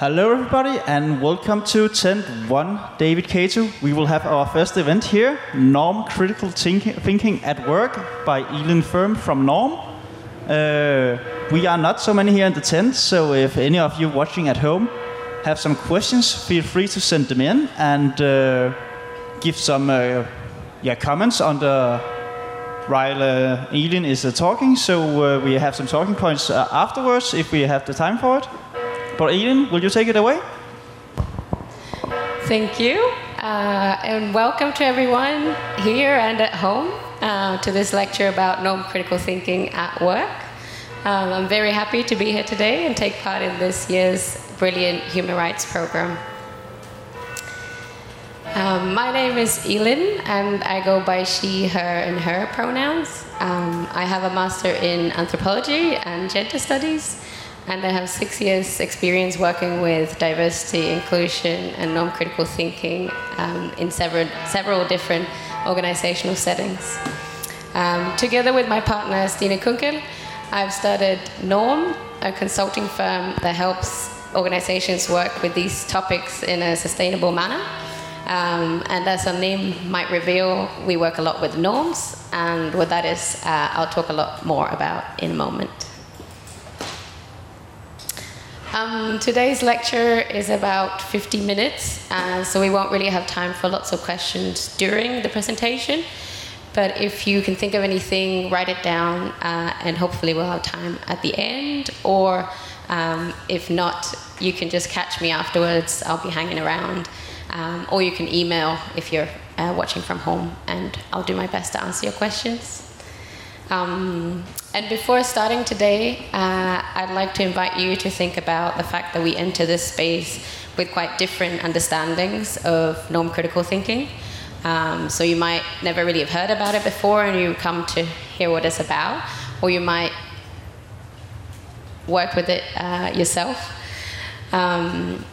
Hello, everybody, and welcome to Tent 1 David Cato. We will have our first event here Norm Critical Thinking at Work by Elin Firm from Norm. Uh, we are not so many here in the tent, so if any of you watching at home have some questions, feel free to send them in and uh, give some uh, yeah, comments on the while uh, Elin is uh, talking. So uh, we have some talking points afterwards if we have the time for it. But Elin, will you take it away? Thank you, uh, and welcome to everyone here and at home uh, to this lecture about norm critical thinking at work. Um, I'm very happy to be here today and take part in this year's brilliant human rights program. Um, my name is Elin, and I go by she, her, and her pronouns. Um, I have a master in anthropology and gender studies, and I have six years' experience working with diversity, inclusion, and norm critical thinking um, in several, several different organizational settings. Um, together with my partner, Stina Kunkel, I've started Norm, a consulting firm that helps organizations work with these topics in a sustainable manner. Um, and as our name might reveal, we work a lot with norms, and what that is, uh, I'll talk a lot more about in a moment. Um, today's lecture is about 50 minutes, uh, so we won't really have time for lots of questions during the presentation. But if you can think of anything, write it down, uh, and hopefully we'll have time at the end. Or um, if not, you can just catch me afterwards. I'll be hanging around. Um, or you can email if you're uh, watching from home, and I'll do my best to answer your questions. Um, and before starting today, uh, I'd like to invite you to think about the fact that we enter this space with quite different understandings of norm critical thinking. Um, so you might never really have heard about it before, and you come to hear what it's about, or you might work with it uh, yourself. Um,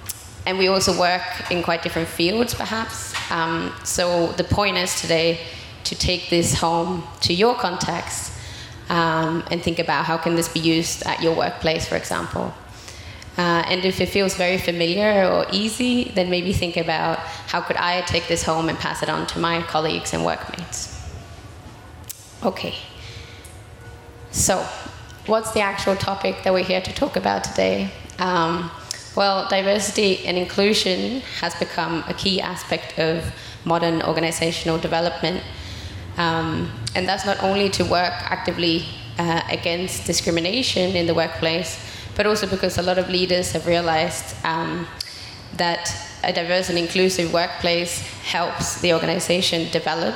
and we also work in quite different fields, perhaps. Um, so the point is today to take this home to your context um, and think about how can this be used at your workplace, for example. Uh, and if it feels very familiar or easy, then maybe think about how could I take this home and pass it on to my colleagues and workmates. Okay. So, what's the actual topic that we're here to talk about today? Um, well, diversity and inclusion has become a key aspect of modern organizational development. Um, and that's not only to work actively uh, against discrimination in the workplace, but also because a lot of leaders have realized um, that a diverse and inclusive workplace helps the organization develop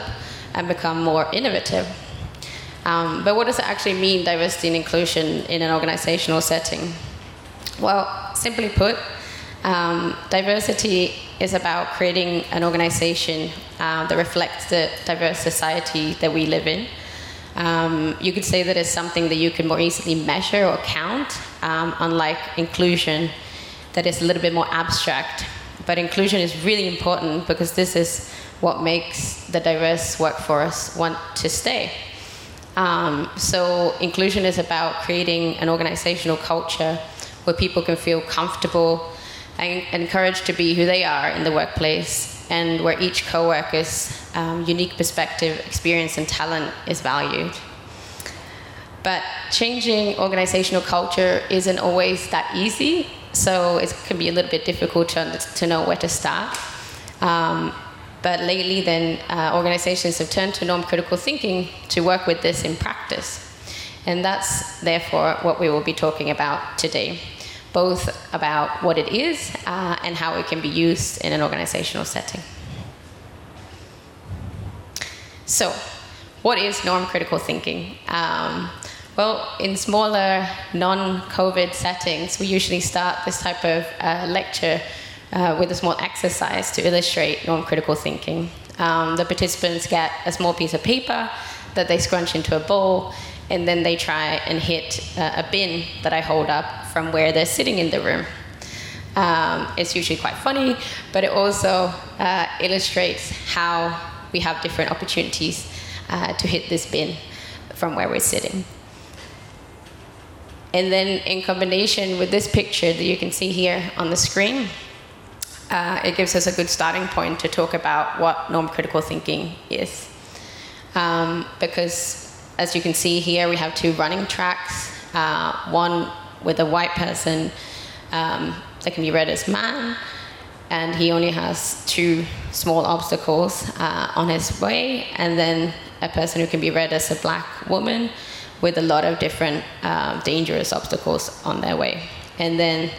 and become more innovative. Um, but what does it actually mean, diversity and inclusion, in an organizational setting? Well, simply put, um, diversity is about creating an organization uh, that reflects the diverse society that we live in. Um, you could say that it's something that you can more easily measure or count, um, unlike inclusion, that is a little bit more abstract. But inclusion is really important because this is what makes the diverse workforce want to stay. Um, so, inclusion is about creating an organizational culture where people can feel comfortable and encouraged to be who they are in the workplace, and where each co-worker's um, unique perspective, experience, and talent is valued. But changing organizational culture isn't always that easy, so it can be a little bit difficult to, to know where to start. Um, but lately, then, uh, organizations have turned to norm critical thinking to work with this in practice. And that's therefore what we will be talking about today both about what it is uh, and how it can be used in an organizational setting. So, what is norm critical thinking? Um, well, in smaller non COVID settings, we usually start this type of uh, lecture uh, with a small exercise to illustrate norm critical thinking. Um, the participants get a small piece of paper that they scrunch into a bowl, and then they try and hit uh, a bin that I hold up from where they're sitting in the room. Um, it's usually quite funny, but it also uh, illustrates how we have different opportunities uh, to hit this bin from where we're sitting. And then in combination with this picture that you can see here on the screen, uh, it gives us a good starting point to talk about what norm critical thinking is. Um, because as you can see here, we have two running tracks, uh, one with a white person um, that can be read as man, and he only has two small obstacles uh, on his way, and then a person who can be read as a black woman with a lot of different uh, dangerous obstacles on their way. And then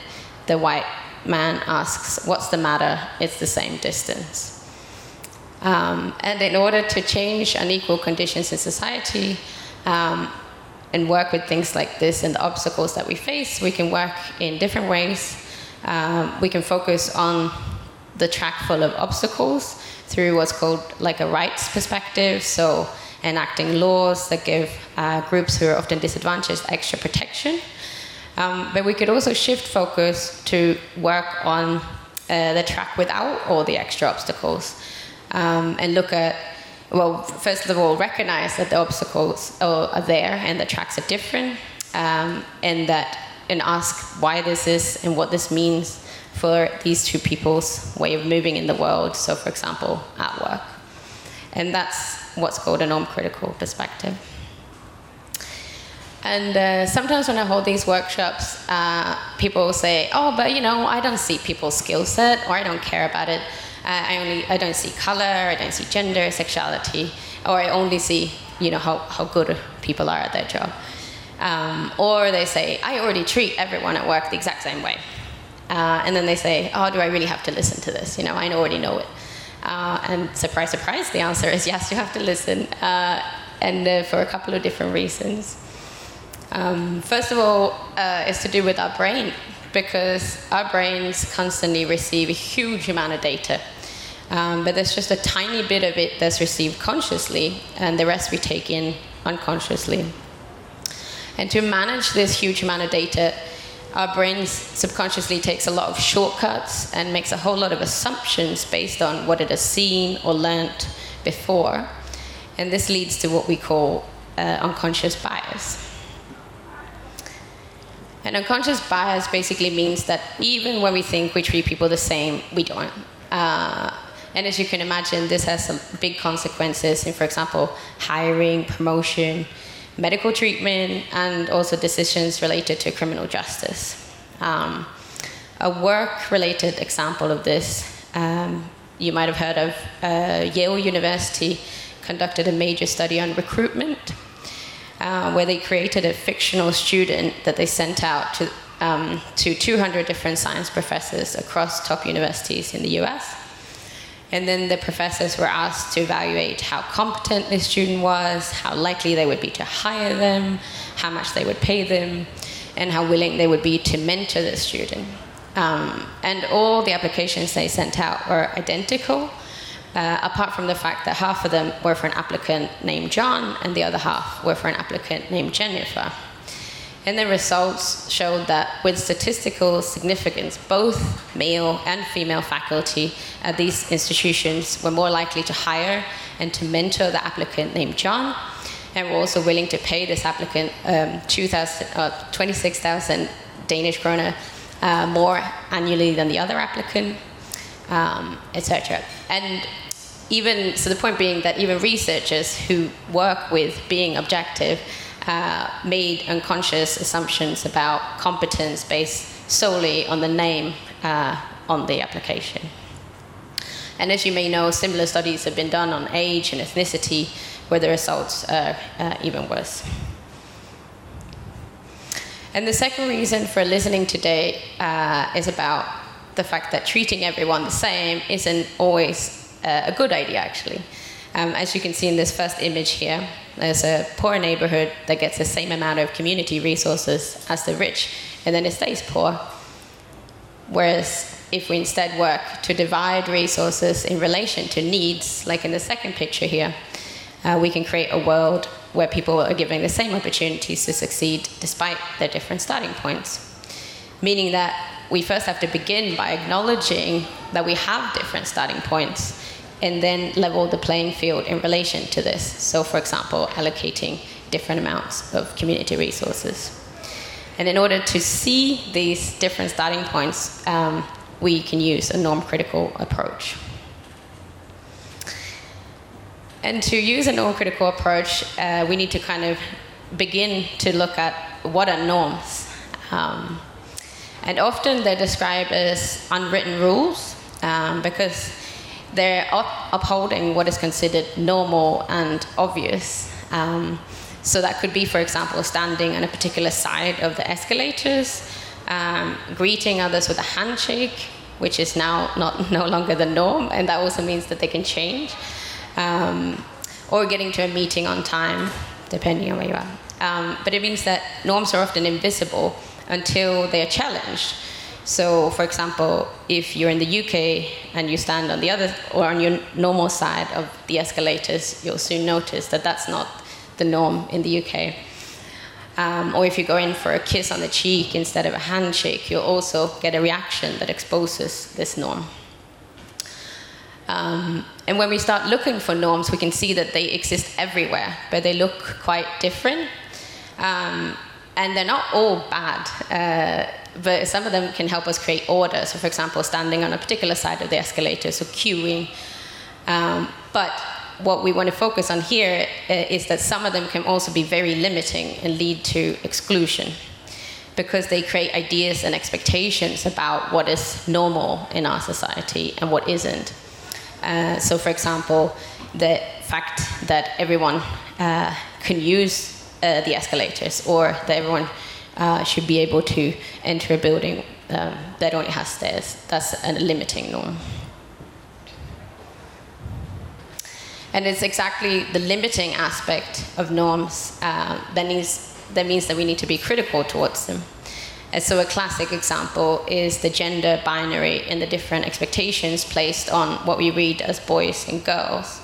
the white man asks, What's the matter? It's the same distance. Um, and in order to change unequal conditions in society um, and work with things like this and the obstacles that we face, we can work in different ways. Um, we can focus on the track full of obstacles through what's called like a rights perspective. So enacting laws that give uh, groups who are often disadvantaged extra protection. Um, but we could also shift focus to work on uh, the track without all the extra obstacles um, and look at, well, first of all, recognize that the obstacles are, there and the tracks are different um, and that and ask why this is and what this means for these two people's way of moving in the world. So, for example, at work. And that's what's called a norm critical perspective. And uh, sometimes when I hold these workshops, uh, people will say, "Oh, but you know, I don't see people's skill set, or I don't care about it. I only, I don't see color, I don't see gender, sexuality, or I only see, you know, how, how good people are at their job." Um, or they say, "I already treat everyone at work the exact same way," uh, and then they say, "Oh, do I really have to listen to this? You know, I already know it." Uh, and surprise, surprise, the answer is yes, you have to listen, uh, and uh, for a couple of different reasons. Um, first of all, uh, it's to do with our brain, because our brains constantly receive a huge amount of data. Um, but there's just a tiny bit of it that's received consciously, and the rest we take in unconsciously. And to manage this huge amount of data, our brain subconsciously takes a lot of shortcuts and makes a whole lot of assumptions based on what it has seen or learnt before. And this leads to what we call uh, unconscious bias. And unconscious bias basically means that even when we think we treat people the same, we don't. Uh, and as you can imagine, this has some big consequences in, for example, hiring, promotion, medical treatment, and also decisions related to criminal justice. Um, a work related example of this, um, you might have heard of uh, Yale University conducted a major study on recruitment, uh, where they created a fictional student that they sent out to, um, to 200 different science professors across top universities in the US. And then the professors were asked to evaluate how competent the student was, how likely they would be to hire them, how much they would pay them, and how willing they would be to mentor the student. Um, and all the applications they sent out were identical, uh, apart from the fact that half of them were for an applicant named John, and the other half were for an applicant named Jennifer. And the results showed that with statistical significance, both male and female faculty at these institutions were more likely to hire and to mentor the applicant named John, and were also willing to pay this applicant um, 2,000, uh, 26,000 Danish kroner uh, more annually than the other applicant, um, etc. And even so, the point being that even researchers who work with being objective uh, made unconscious assumptions about competence based solely on the name uh, on the application. And as you may know, similar studies have been done on age and ethnicity, where the results are uh, even worse. And the second reason for listening today uh, is about the fact that treating everyone the same isn't always uh, a good idea, actually. Um, as you can see in this first image here, there's a poor neighborhood that gets the same amount of community resources as the rich, and then it stays poor. Whereas if we instead work to divide resources in relation to needs, like in the second picture here, uh, we can create a world where people are given the same opportunities to succeed despite their different starting points. Meaning that we first have to begin by acknowledging that we have different starting points and then level the playing field in relation to this. So, for example, allocating different amounts of community resources. And in order to see these different starting points, um, we can use a norm critical approach. And to use a norm critical approach, uh, we need to kind of begin to look at what are norms. Um, and often they're described as unwritten rules um, because they're up- upholding what is considered normal and obvious. Um, so that could be, for example, standing on a particular side of the escalators, um, greeting others with a handshake, which is now not no longer the norm, and that also means that they can change, um, or getting to a meeting on time, depending on where you are. Um, but it means that norms are often invisible until they are challenged. So, for example, if you're in the UK and you stand on the other or on your normal side of the escalators, you'll soon notice that that's not the norm in the UK. Um, or if you go in for a kiss on the cheek instead of a handshake, you'll also get a reaction that exposes this norm. Um, and when we start looking for norms, we can see that they exist everywhere, but they look quite different. Um, and they're not all bad, uh, but some of them can help us create order. So, for example, standing on a particular side of the escalator, so queuing. Um, but what we want to focus on here uh, is that some of them can also be very limiting and lead to exclusion because they create ideas and expectations about what is normal in our society and what isn't. Uh, so, for example, the fact that everyone uh, can use uh, the escalators or that everyone uh, should be able to enter a building um, that only has stairs. That's a limiting norm. And it's exactly the limiting aspect of norms uh, that, needs, that means that we need to be critical towards them. And so, a classic example is the gender binary and the different expectations placed on what we read as boys and girls.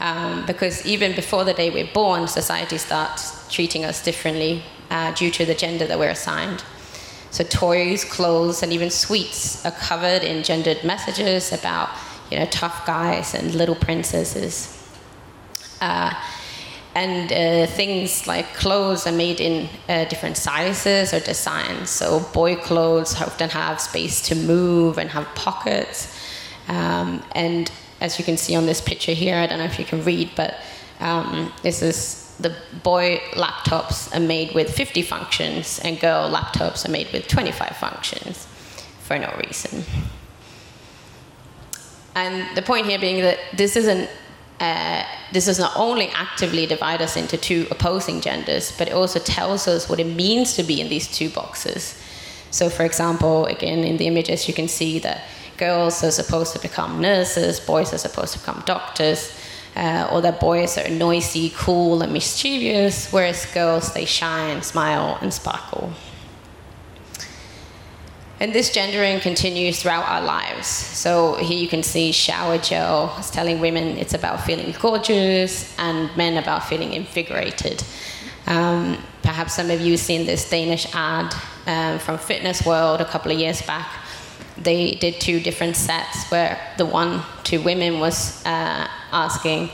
Um, because even before the day we're born, society starts treating us differently uh, due to the gender that we're assigned. So, toys, clothes, and even sweets are covered in gendered messages about you know, tough guys and little princesses. Uh, and uh, things like clothes are made in uh, different sizes or designs. So boy clothes often have space to move and have pockets. Um, and as you can see on this picture here, I don't know if you can read, but um, this is the boy laptops are made with 50 functions, and girl laptops are made with 25 functions for no reason. And the point here being that this isn't uh, this does not only actively divide us into two opposing genders, but it also tells us what it means to be in these two boxes. So, for example, again, in the images, you can see that girls are supposed to become nurses, boys are supposed to become doctors, uh, or that boys are noisy, cool, and mischievous, whereas girls, they shine, smile, and sparkle. And this gendering continues throughout our lives. So here you can see shower gel is telling women it's about feeling gorgeous and men about feeling invigorated. Um, perhaps some of you have seen this Danish ad um, from Fitness World a couple of years back. They did two different sets where the one to women was uh, asking,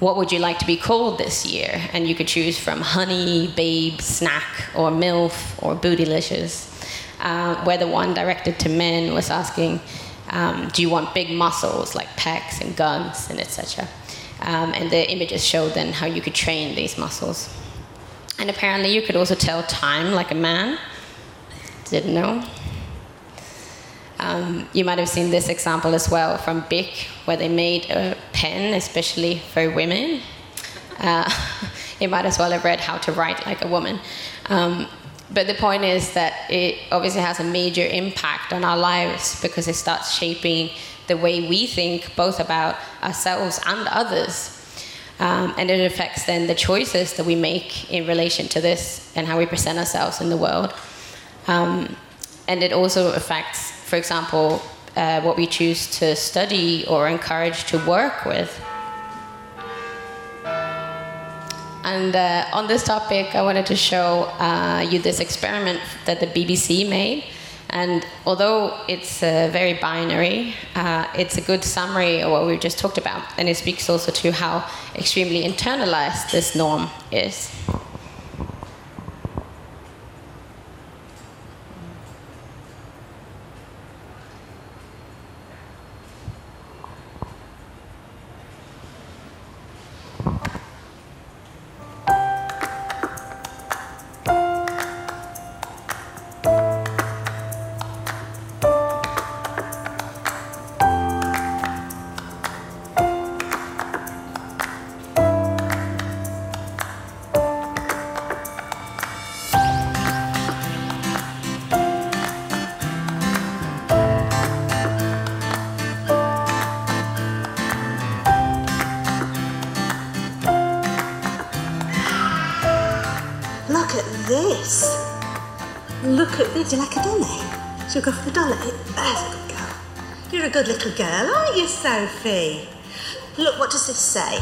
what would you like to be called this year? And you could choose from honey, babe, snack, or MILF, or bootylicious uh, where the one directed to men was asking, um, do you want big muscles like pecs and guns and etc. Um, and the images showed then how you could train these muscles. And apparently you could also tell time like a man. Didn't know. Um, you might have seen this example as well from Bic, where they made a pen especially for women. Uh, you might as well have read How to Write Like a Woman. Um, but the point is that it obviously has a major impact on our lives because it starts shaping the way we think both about ourselves and others. Um, and it affects then the choices that we make in relation to this and how we present ourselves in the world. Um, and it also affects, for example, uh, what we choose to study or encourage to work with. And uh, on this topic, I wanted to show uh, you this experiment that the BBC made. And although it's uh, very binary, uh, it's a good summary of what we just talked about. And it speaks also to how extremely internalized this norm is. Girl, aren't you, Sophie? Look, what does this say?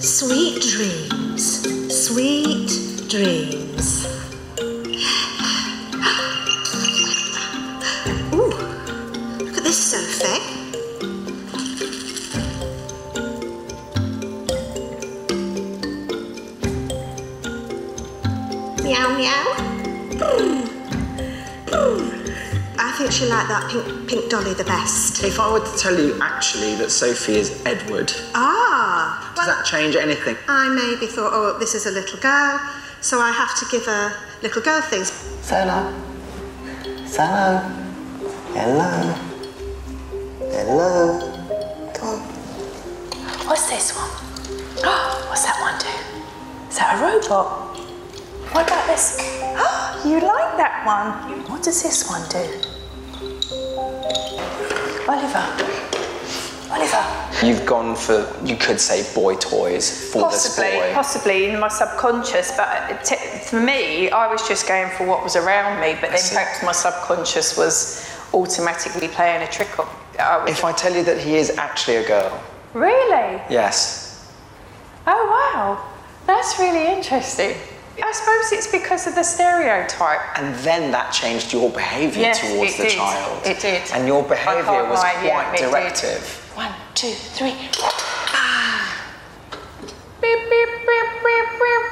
Sweet dreams. Sweet dreams. Ooh, look at this, Sophie. Meow meow. I think she liked that pink pink dolly the best. If I were to tell you actually that Sophie is Edward, Ah, does that change anything? I maybe thought, oh, this is a little girl, so I have to give her little girl things. Solo. Hello. Hello. Hello. Come on. What's this one? What's that one do? Is that a robot? What about this? You like that one? What does this one do? Oliver. Oliver. You've gone for, you could say, boy toys for Possibly, this boy. possibly in my subconscious, but t- for me, I was just going for what was around me, but then see. perhaps my subconscious was automatically playing a trick on. I If I tell you that he is actually a girl, really? yes. Oh wow, that's really interesting. I suppose it's because of the stereotype. And then that changed your behaviour Yes, towards the did. child. It did. And your behaviour was lie, quite yeah, it did. directive. One, two, three. Ah. Beep, beep, beep, beep, beep.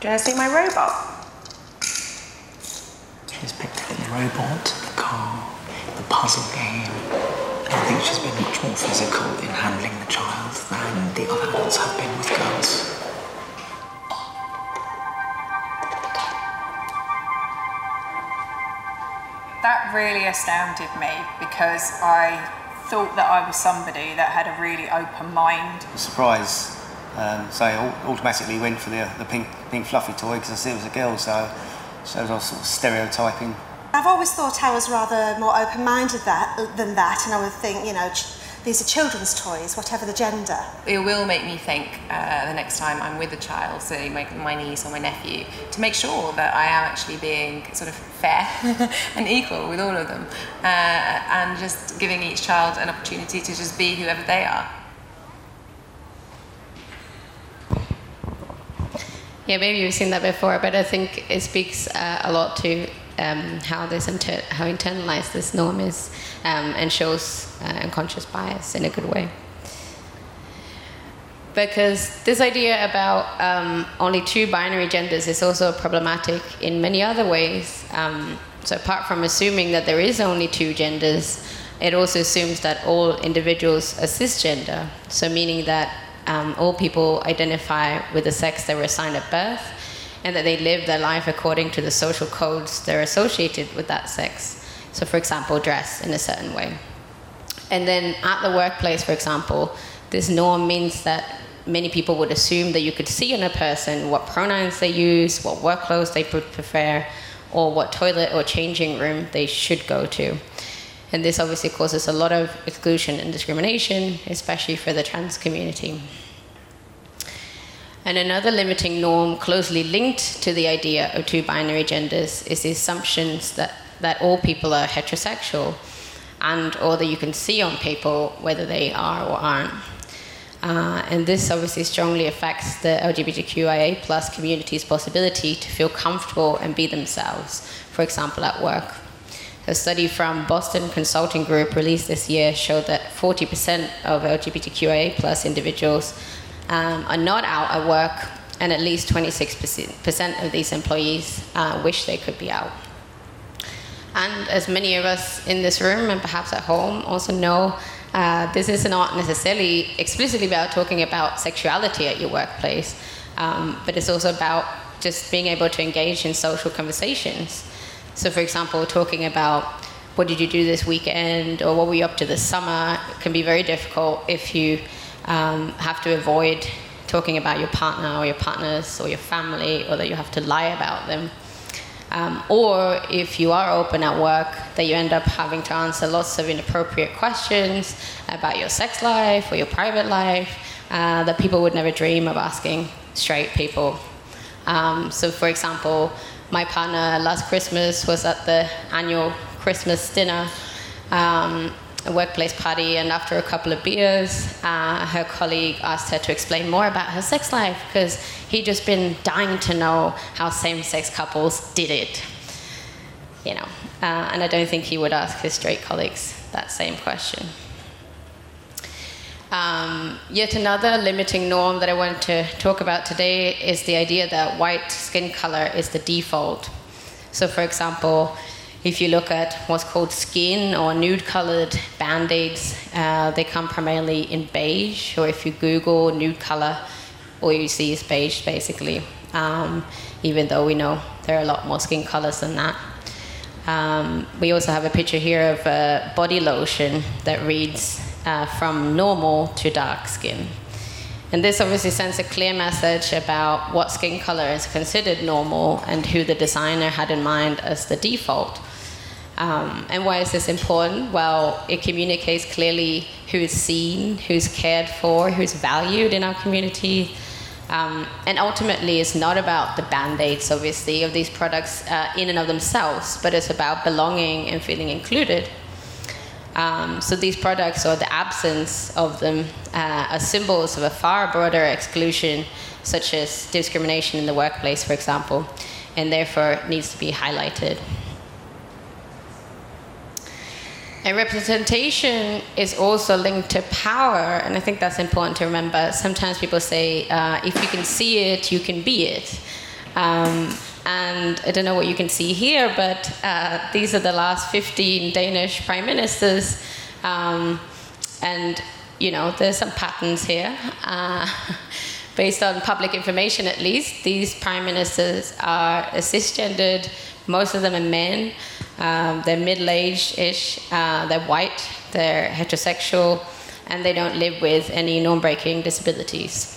Do you want to see my robot? She's picked up the robot, the car, the puzzle game. And I think she's been much more physical in handling the child than the other adults have been with girls. That really astounded me because I thought that I was somebody that had a really open mind. surprise. Um, so I au- automatically went for the, the pink, pink fluffy toy because I see it was a girl, so, so I was sort of stereotyping. I've always thought I was rather more open-minded that, than that, and I would think, you know, ch- these are children's toys, whatever the gender. It will make me think uh, the next time I'm with a child, say my, my niece or my nephew, to make sure that I am actually being sort of fair and equal with all of them, uh, and just giving each child an opportunity to just be whoever they are. Yeah, maybe you've seen that before, but I think it speaks uh, a lot to um, how this inter- how internalized this norm is, um, and shows uh, unconscious bias in a good way. Because this idea about um, only two binary genders is also problematic in many other ways. Um, so apart from assuming that there is only two genders, it also assumes that all individuals are cisgender. So meaning that um, all people identify with the sex they were assigned at birth, and that they live their life according to the social codes that are associated with that sex. So, for example, dress in a certain way. And then at the workplace, for example, this norm means that many people would assume that you could see in a person what pronouns they use, what work clothes they would prefer, or what toilet or changing room they should go to. And this obviously causes a lot of exclusion and discrimination, especially for the trans community. And another limiting norm closely linked to the idea of two binary genders is the assumptions that, that all people are heterosexual and or that you can see on people whether they are or aren't. Uh, and this obviously strongly affects the LGBTQIA plus community's possibility to feel comfortable and be themselves, for example, at work. A study from Boston Consulting Group released this year showed that 40% of LGBTQIA plus individuals um, are not out at work, and at least 26% of these employees uh, wish they could be out. And as many of us in this room and perhaps at home also know, uh, this is not necessarily explicitly about talking about sexuality at your workplace, um, but it's also about just being able to engage in social conversations. So, for example, talking about what did you do this weekend or what were you up to this summer can be very difficult if you um, have to avoid talking about your partner or your partners or your family or that you have to lie about them. Um, or if you are open at work, that you end up having to answer lots of inappropriate questions about your sex life or your private life, uh, that people would never dream of asking straight people. Um, so, for example, my partner last Christmas was at the annual Christmas dinner, um, a workplace party, and after a couple of beers, uh, her colleague asked her to explain more about her sex life because he'd just been dying to know how same sex couples did it. You know, uh, and I don't think he would ask his straight colleagues that same question. Um, yet another limiting norm that I want to talk about today is the idea that white skin color is the default. So, for example, if you look at what's called skin or nude colored band aids, uh, they come primarily in beige, or if you Google nude color, all you see is beige basically, um, even though we know there are a lot more skin colors than that. Um, we also have a picture here of a body lotion that reads uh, from normal to dark skin. And this obviously sends a clear message about what skin color is considered normal and who the designer had in mind as the default. Um, and why is this important? Well, it communicates clearly who is seen, who's cared for, who's valued in our community. Um, and ultimately, it's not about the band aids, obviously, of these products uh, in and of themselves, but it's about belonging and feeling included. Um, so these products, or the absence of them, uh, are symbols of a far broader exclusion, such as discrimination in the workplace, for example, and therefore needs to be highlighted. And representation is also linked to power, and I think that's important to remember. Sometimes people say, uh, if you can see it, you can be it. Um, and I don't know what you can see here, but uh, these are the last 15 Danish prime ministers. Um, and, you know, there's some patterns here. Uh, based on public information at least, these prime ministers are cisgendered, most of them are men. Um, they're middle aged ish, uh, they're white, they're heterosexual, and they don't live with any norm breaking disabilities.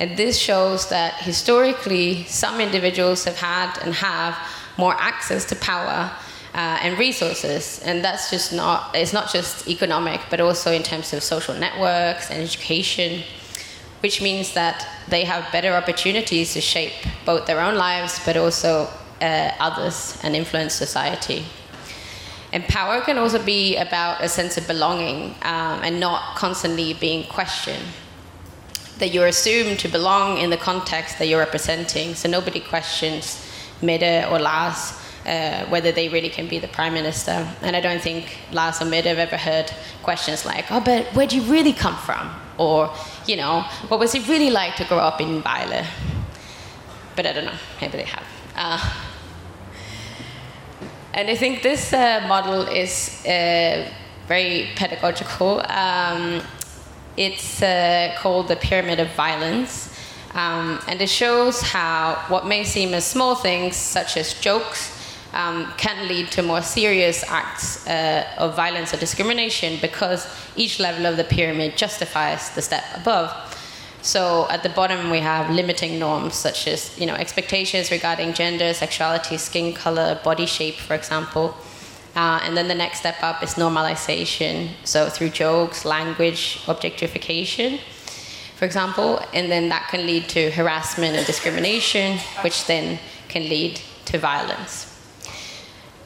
And this shows that historically, some individuals have had and have more access to power uh, and resources. And that's just not, it's not just economic, but also in terms of social networks and education, which means that they have better opportunities to shape both their own lives, but also uh, others and influence society. And power can also be about a sense of belonging um, and not constantly being questioned. That you're assumed to belong in the context that you're representing, so nobody questions Mette or Lars uh, whether they really can be the prime minister. And I don't think Lars or Mette have ever heard questions like, oh, but where do you really come from? Or, you know, what was it really like to grow up in Vejle? But I don't know, maybe they have. Uh, and I think this uh, model is uh, very pedagogical. Um, it's uh, called the Pyramid of Violence. Um, and it shows how what may seem as small things, such as jokes, um, can lead to more serious acts uh, of violence or discrimination because each level of the pyramid justifies the step above. So at the bottom we have limiting norms such as you know expectations regarding gender, sexuality, skin color, body shape, for example. Uh, and then the next step up is normalization. So through jokes, language, objectification, for example, and then that can lead to harassment and discrimination, which then can lead to violence.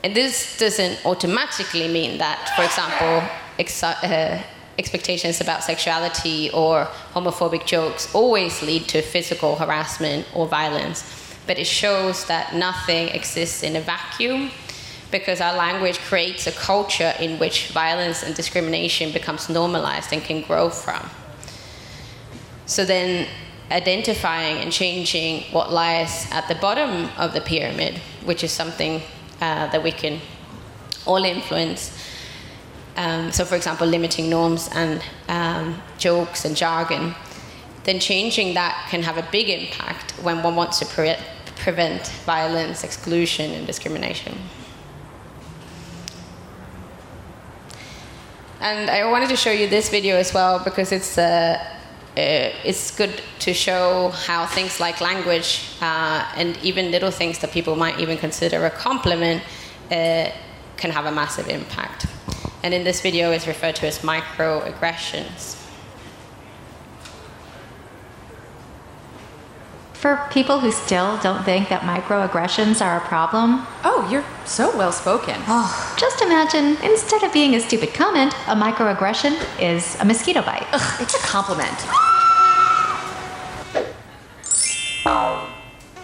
And this doesn't automatically mean that, for example, ex- uh, expectations about sexuality or homophobic jokes always lead to physical harassment or violence. But it shows that nothing exists in a vacuum because our language creates a culture in which violence and discrimination becomes normalized and can grow from. So then identifying and changing what lies at the bottom of the pyramid, which is something uh, that we can all influence. Um, so, for example, limiting norms and um, jokes and jargon, then changing that can have a big impact when one wants to pre- prevent violence, exclusion, and discrimination. And I wanted to show you this video as well because it's uh, uh, it's good to show how things like language uh, and even little things that people might even consider a compliment uh, can have a massive impact and in this video is referred to as microaggressions. For people who still don't think that microaggressions are a problem, oh, you're so well spoken. Oh, just imagine instead of being a stupid comment, a microaggression is a mosquito bite. Ugh, it's a compliment.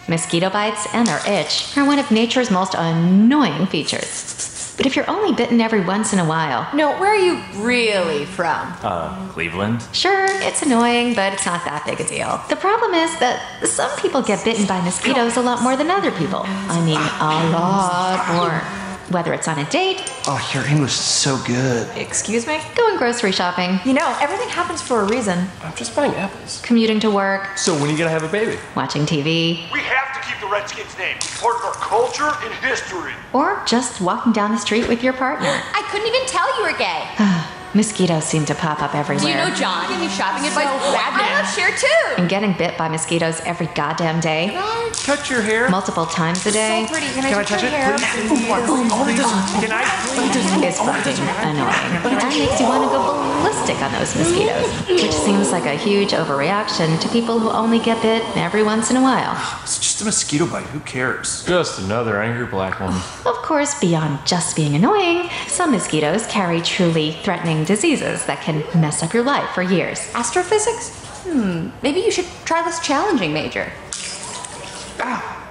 mosquito bites and their itch are one of nature's most annoying features. But if you're only bitten every once in a while, No, where are you really from? Uh, Cleveland. sure, it's annoying, but it's not that big a deal. The problem is that some people get bitten by mosquitoes a lot more than other people. I mean, a lot more. Whether it's on a date, Oh, your English is so good. Excuse me? going grocery shopping, You know, everything happens for a reason. I'm just buying apples. commuting to work, So when are you gonna have a baby? watching TV, We have to keep the Redskins name. It's part of our culture and history. or just walking down the street with your partner. I couldn't even tell you were gay. Mosquitoes seem to pop up everywhere. Do you know John? Give me shopping advice. I love Cher too. and getting bit by mosquitoes every goddamn day, Touch your hair. multiple times a day, So pretty. Can, Can I I touch touch it, your hair? please? Can I please? is fucking annoying. And that makes you want to go ballistic on those mosquitoes, which seems like a huge overreaction to people who only get bit every once in a while. It's just a mosquito bite. Who cares? Just another angry black woman. Of course, beyond just being annoying, some mosquitoes carry truly threatening diseases that can mess up your life for years. Astrophysics? Hmm. Maybe you should try this challenging major.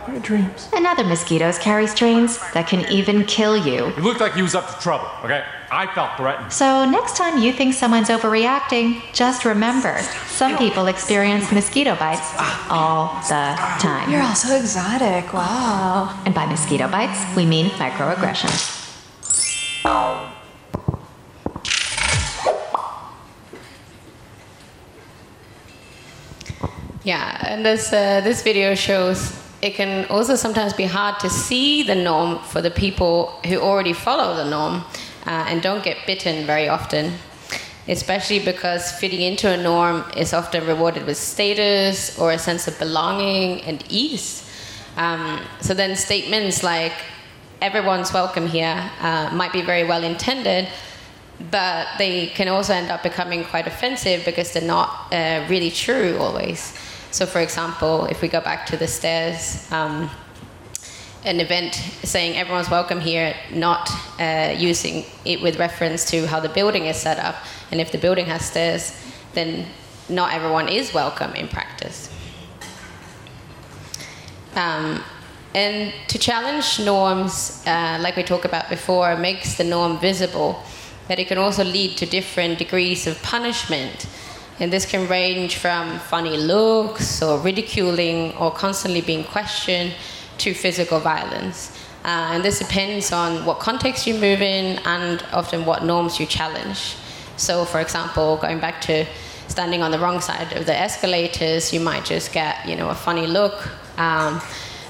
My dreams. And other mosquitoes carry strains that can even kill you. It looked like he was up to trouble, okay? I felt threatened. So, next time you think someone's overreacting, just remember some people experience mosquito bites all the time. You're all so exotic. Wow. And by mosquito bites, we mean microaggressions. Yeah, and this uh, this video shows it can also sometimes be hard to see the norm for the people who already follow the norm uh, and don't get bitten very often. Especially because fitting into a norm is often rewarded with status or a sense of belonging and ease. Um, so then statements like "everyone's welcome here" uh, might be very well intended, but they can also end up becoming quite offensive because they're not uh, really true always. So, for example, if we go back to the stairs, um, an event saying everyone's welcome here, not uh, using it with reference to how the building is set up, and if the building has stairs, then not everyone is welcome in practice. Um, and to challenge norms, uh, like we talked about before, makes the norm visible, but it can also lead to different degrees of punishment. And this can range from funny looks or ridiculing or constantly being questioned to physical violence. Uh, and this depends on what context you move in and often what norms you challenge. So, for example, going back to standing on the wrong side of the escalators, you might just get, you know, a funny look. Um,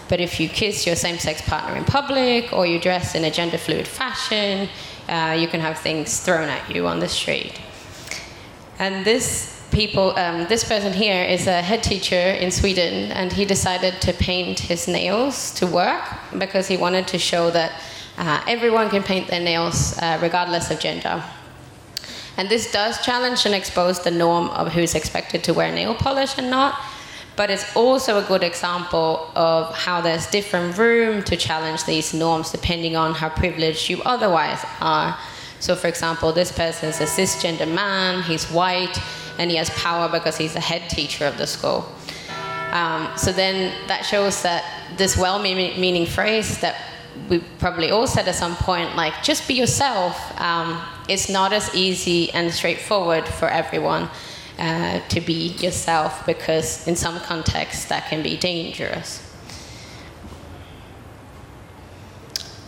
but if you kiss your same-sex partner in public or you dress in a gender-fluid fashion, uh, you can have things thrown at you on the street. And this people, um, this person here is a head teacher in Sweden, and he decided to paint his nails to work because he wanted to show that uh, everyone can paint their nails uh, regardless of gender. And this does challenge and expose the norm of who's expected to wear nail polish and not. But it's also a good example of how there's different room to challenge these norms depending on how privileged you otherwise are. So, for example, this person is a cisgender man, he's white, and he has power because he's the head teacher of the school. Um, so then that shows that this well-meaning phrase that we probably all said at some point, like just be yourself, um, is not as easy and straightforward for everyone uh, to be yourself because in some contexts that can be dangerous.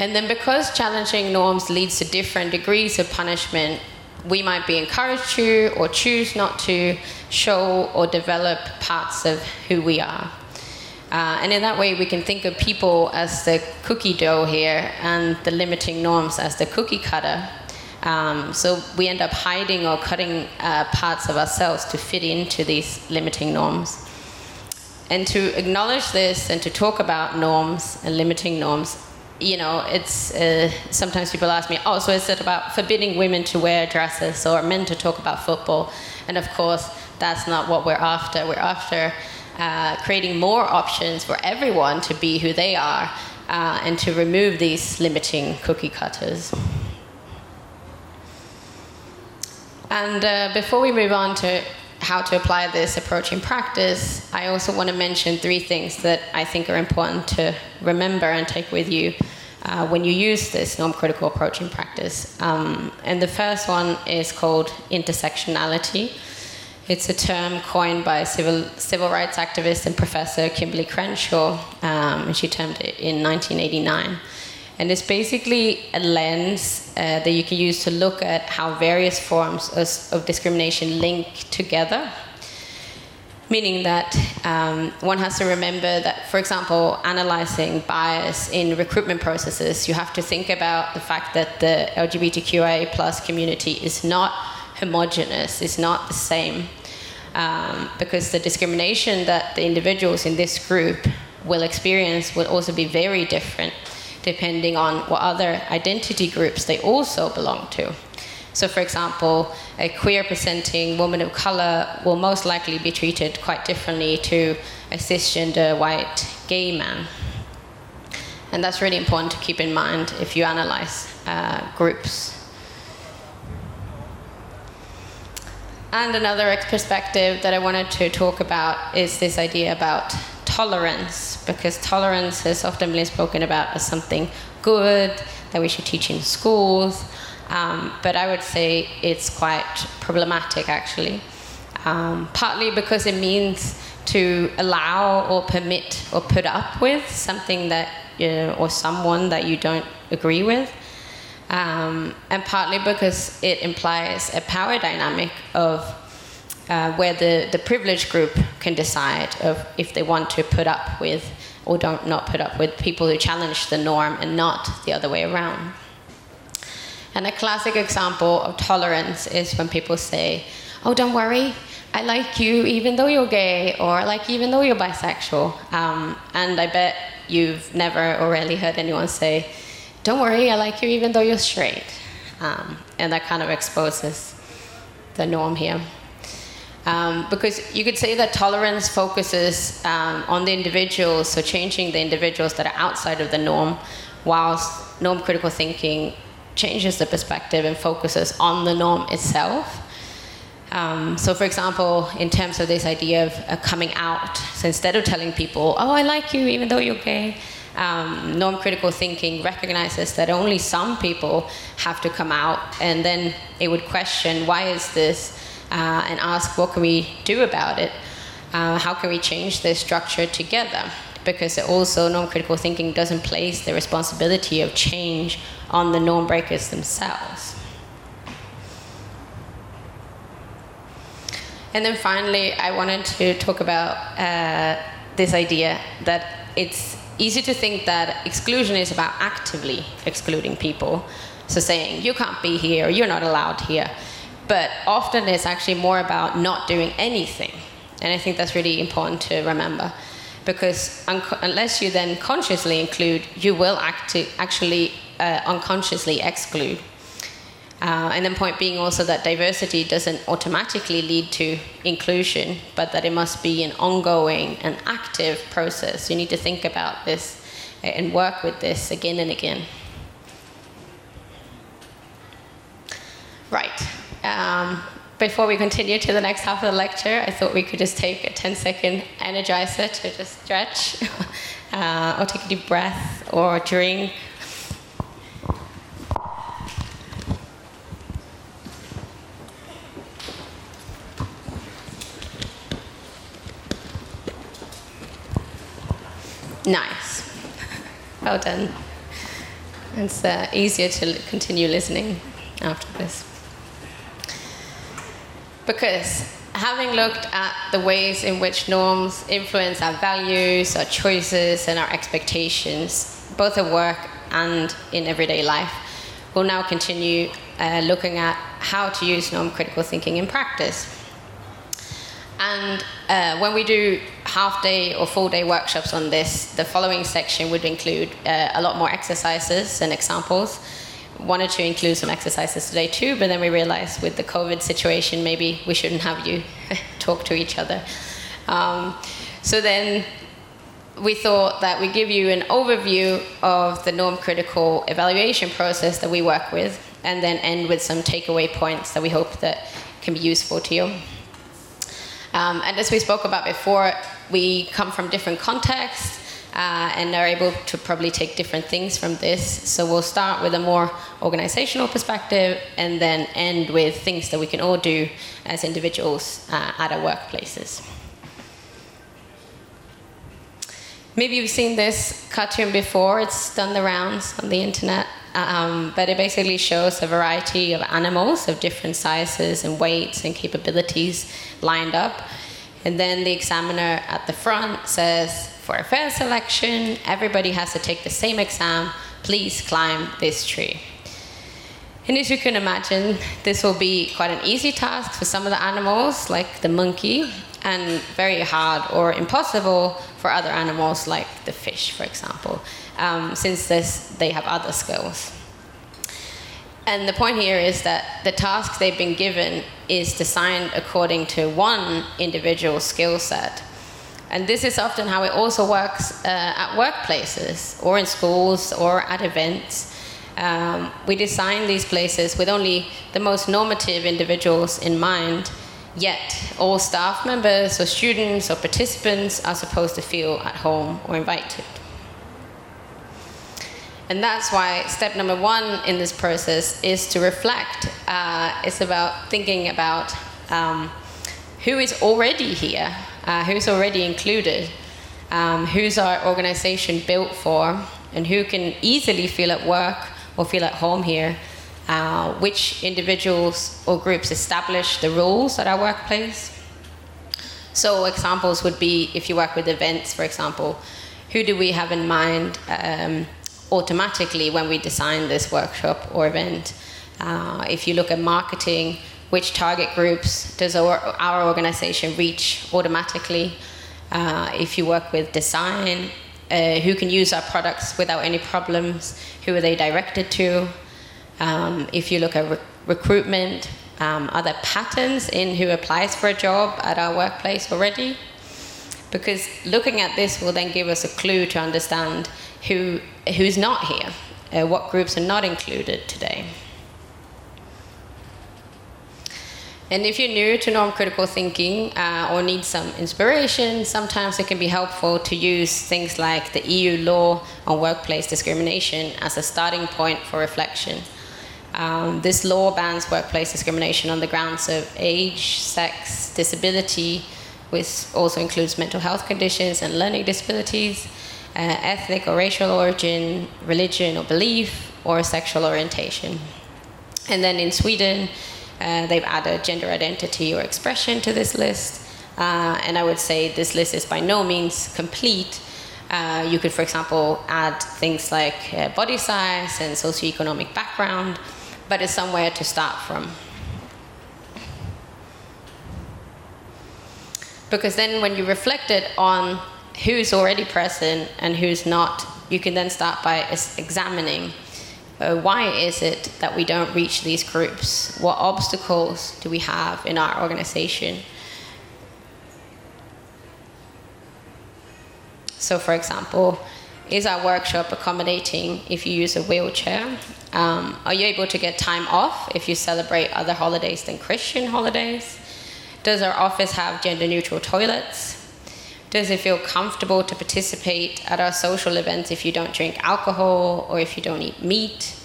And then because challenging norms leads to different degrees of punishment, we might be encouraged to or choose not to show or develop parts of who we are. Uh, and in that way, we can think of people as the cookie dough here and the limiting norms as the cookie cutter. Um, so we end up hiding or cutting uh, parts of ourselves to fit into these limiting norms. And to acknowledge this and to talk about norms and limiting norms, you know, it's uh, sometimes people ask me, oh, so is it about forbidding women to wear dresses or men to talk about football? And of course, that's not what we're after. We're after uh, creating more options for everyone to be who they are uh, and to remove these limiting cookie cutters. And uh, before we move on to how to apply this approach in practice, I also want to mention three things that I think are important to remember and take with you uh, when you use this norm critical approach in practice. Um, and the first one is called intersectionality. It's a term coined by civil, civil rights activist and professor Kimberlé Crenshaw, um, and she termed it in 1989. And it's basically a lens uh, that you can use to look at how various forms of, discrimination link together. Meaning that um, one has to remember that, for example, analyzing bias in recruitment processes, you have to think about the fact that the LGBTQIA plus community is not homogenous, it's not the same. Um, because the discrimination that the individuals in this group will experience will also be very different depending on what other identity groups they also belong to. So, for example, a queer presenting woman of color will most likely be treated quite differently to a cisgender white gay man. And that's really important to keep in mind if you analyze uh, groups. And another perspective that I wanted to talk about is this idea about tolerance, because tolerance has often been spoken about as something good that we should teach in schools. Um, but I would say it's quite problematic actually. Um, partly because it means to allow or permit or put up with something that you know, or someone that you don't agree with. Um, and partly because it implies a power dynamic of uh, where the, the privileged group can decide of if they want to put up with or don't not put up with people who challenge the norm and not the other way around. And a classic example of tolerance is when people say, "Oh, don't worry, I like you even though you're gay, or like even though you're bisexual." Um, and I bet you've never or rarely heard anyone say, "Don't worry, I like you even though you're straight." Um, and that kind of exposes the norm here. Um, because you could say that tolerance focuses um, on the individuals, so changing the individuals that are outside of the norm, whilst norm critical thinking changes the perspective and focuses on the norm itself. Um, so, for example, in terms of this idea of uh, coming out, so instead of telling people, oh, I like you even though you're gay, um, norm critical thinking recognizes that only some people have to come out, and then it would question, why is this? Uh, and ask, what can we do about it? Uh, how can we change this structure together? Because also, norm critical thinking doesn't place the responsibility of change on the norm breakers themselves. And then finally, I wanted to talk about uh, this idea that it's easy to think that exclusion is about actively excluding people. So saying, you can't be here, you're not allowed here. But often it's actually more about not doing anything. And I think that's really important to remember. Because unless you then consciously include, you will acti- actually uh, unconsciously exclude. Uh, and then point being also that diversity doesn't automatically lead to inclusion, but that it must be an ongoing and active process. You need to think about this and work with this again and again. Right. Um, before we continue to the next half of the lecture, I thought we could just take a 10 second energizer to just stretch, uh, or take a deep breath, or drink, Nice. Well done. It's uh, easier to continue listening after this. Because having looked at the ways in which norms influence our values, our choices, and our expectations, both at work and in everyday life, we'll now continue uh, looking at how to use norm critical thinking in practice. And uh, when we do half day or full day workshops on this, the following section would include uh, a lot more exercises and examples. Wanted to include some exercises today too, but then we realized with the COVID situation, maybe we shouldn't have you talk to each other. Um, so then we thought that we give you an overview of the norm critical evaluation process that we work with and then end with some takeaway points that we hope that can be useful to you. Um, and as we spoke about before, we come from different contexts uh, and are able to probably take different things from this. So we'll start with a more organizational perspective and then end with things that we can all do as individuals uh, at our workplaces. Maybe you've seen this cartoon before, it's done the rounds on the internet. Um, but it basically shows a variety of animals of different sizes and weights and capabilities lined up. And then the examiner at the front says, for a fair selection, everybody has to take the same exam. Please climb this tree. And as you can imagine, this will be quite an easy task for some of the animals, like the monkey, and very hard or impossible for other animals, like the fish, for example, um, since this, they have other skills. And the point here is that the task they've been given is designed according to one individual skill set. And this is often how it also works uh, at workplaces or in schools or at events. Um, we design these places with only the most normative individuals in mind, yet all staff members or students or participants are supposed to feel at home or invited. And that's why step number one in this process is to reflect. Uh, it's about thinking about um, who is already here, uh, who's already included, um, who's our organization built for, and who can easily feel at work or feel at home here. Uh, which individuals or groups establish the rules at our workplace. So, examples would be if you work with events, for example, who do we have in mind? Um, automatically when we design this workshop or event. Uh, if you look at marketing, which target groups does our, our organization reach automatically? Uh, if you work with design, uh, who can use our products without any problems? Who are they directed to? Um, if you look at re- recruitment, um, are there patterns in who applies for a job at our workplace already? Because looking at this will then give us a clue to understand who, who's not here, uh, what groups are not included today. And if you're new to norm critical thinking uh, or need some inspiration, sometimes it can be helpful to use things like the EU law on workplace discrimination as a starting point for reflection. Um, this law bans workplace discrimination on the grounds of age, sex, disability, which also includes mental health conditions and learning disabilities, uh, ethnic or racial origin, religion or belief, or sexual orientation. And then in Sweden, uh, they've added gender identity or expression to this list. Uh, and I would say this list is by no means complete. Uh, you could, for example, add things like uh, body size and socioeconomic background, but it's somewhere to start from. Because then, when you reflected on who's already present and who's not, you can then start by examining uh, why is it that we don't reach these groups? What obstacles do we have in our organization? So, for example, is our workshop accommodating if you use a wheelchair? Um, are you able to get time off if you celebrate other holidays than Christian holidays? Does our office have gender neutral toilets? Does it feel comfortable to participate at our social events if you don't drink alcohol or if you don't eat meat?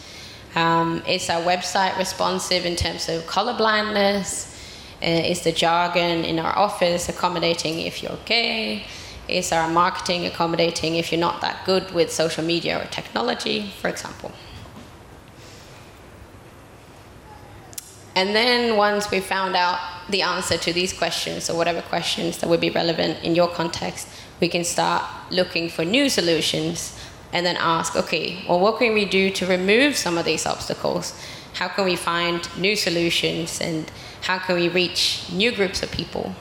Um, is our website responsive in terms of color blindness? Uh, is the jargon in our office accommodating if you're gay? Is our marketing accommodating if you're not that good with social media or technology, for example? And then once we found out the answer to these questions or whatever questions that would be relevant in your context, we can start looking for new solutions and then ask, okay, well, what can we do to remove some of these obstacles? How can we find new solutions and how can we reach new groups of people?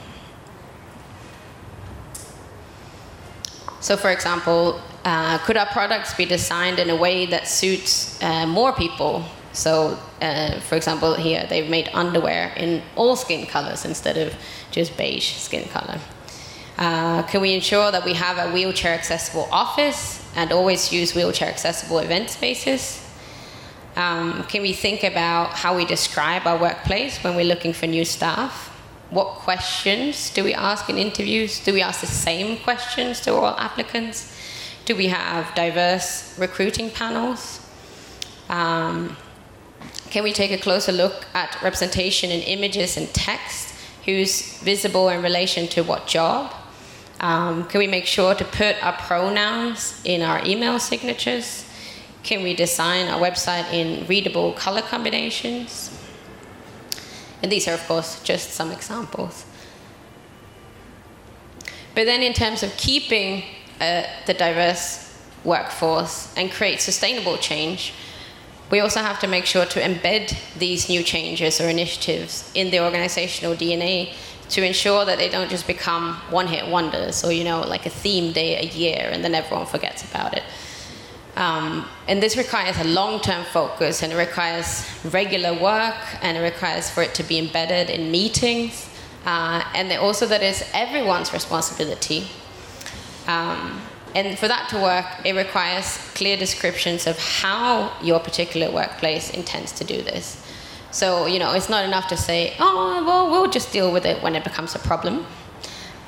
So, for example, uh, could our products be designed in a way that suits uh, more people so, uh, for example, here they've made underwear in all skin colors instead of just beige skin color. Uh, can we ensure that we have a wheelchair accessible office and always use wheelchair accessible event spaces? Um, can we think about how we describe our workplace when we're looking for new staff? What questions do we ask in interviews? Do we ask the same questions to all applicants? Do we have diverse recruiting panels? Um, can we take a closer look at representation in images and text? Who's visible in relation to what job? Um, can we make sure to put our pronouns in our email signatures? Can we design our website in readable color combinations? And these are, of course, just some examples. But then, in terms of keeping uh, the diverse workforce and create sustainable change, we also have to make sure to embed these new changes or initiatives in the organizational DNA to ensure that they don't just become one hit wonders or, you know, like a theme day a year and then everyone forgets about it. Um, and this requires a long term focus and it requires regular work and it requires for it to be embedded in meetings. Uh, and also that is everyone's responsibility. Um, and for that to work, it requires clear descriptions of how your particular workplace intends to do this. So, you know, it's not enough to say, oh, well, we'll just deal with it when it becomes a problem.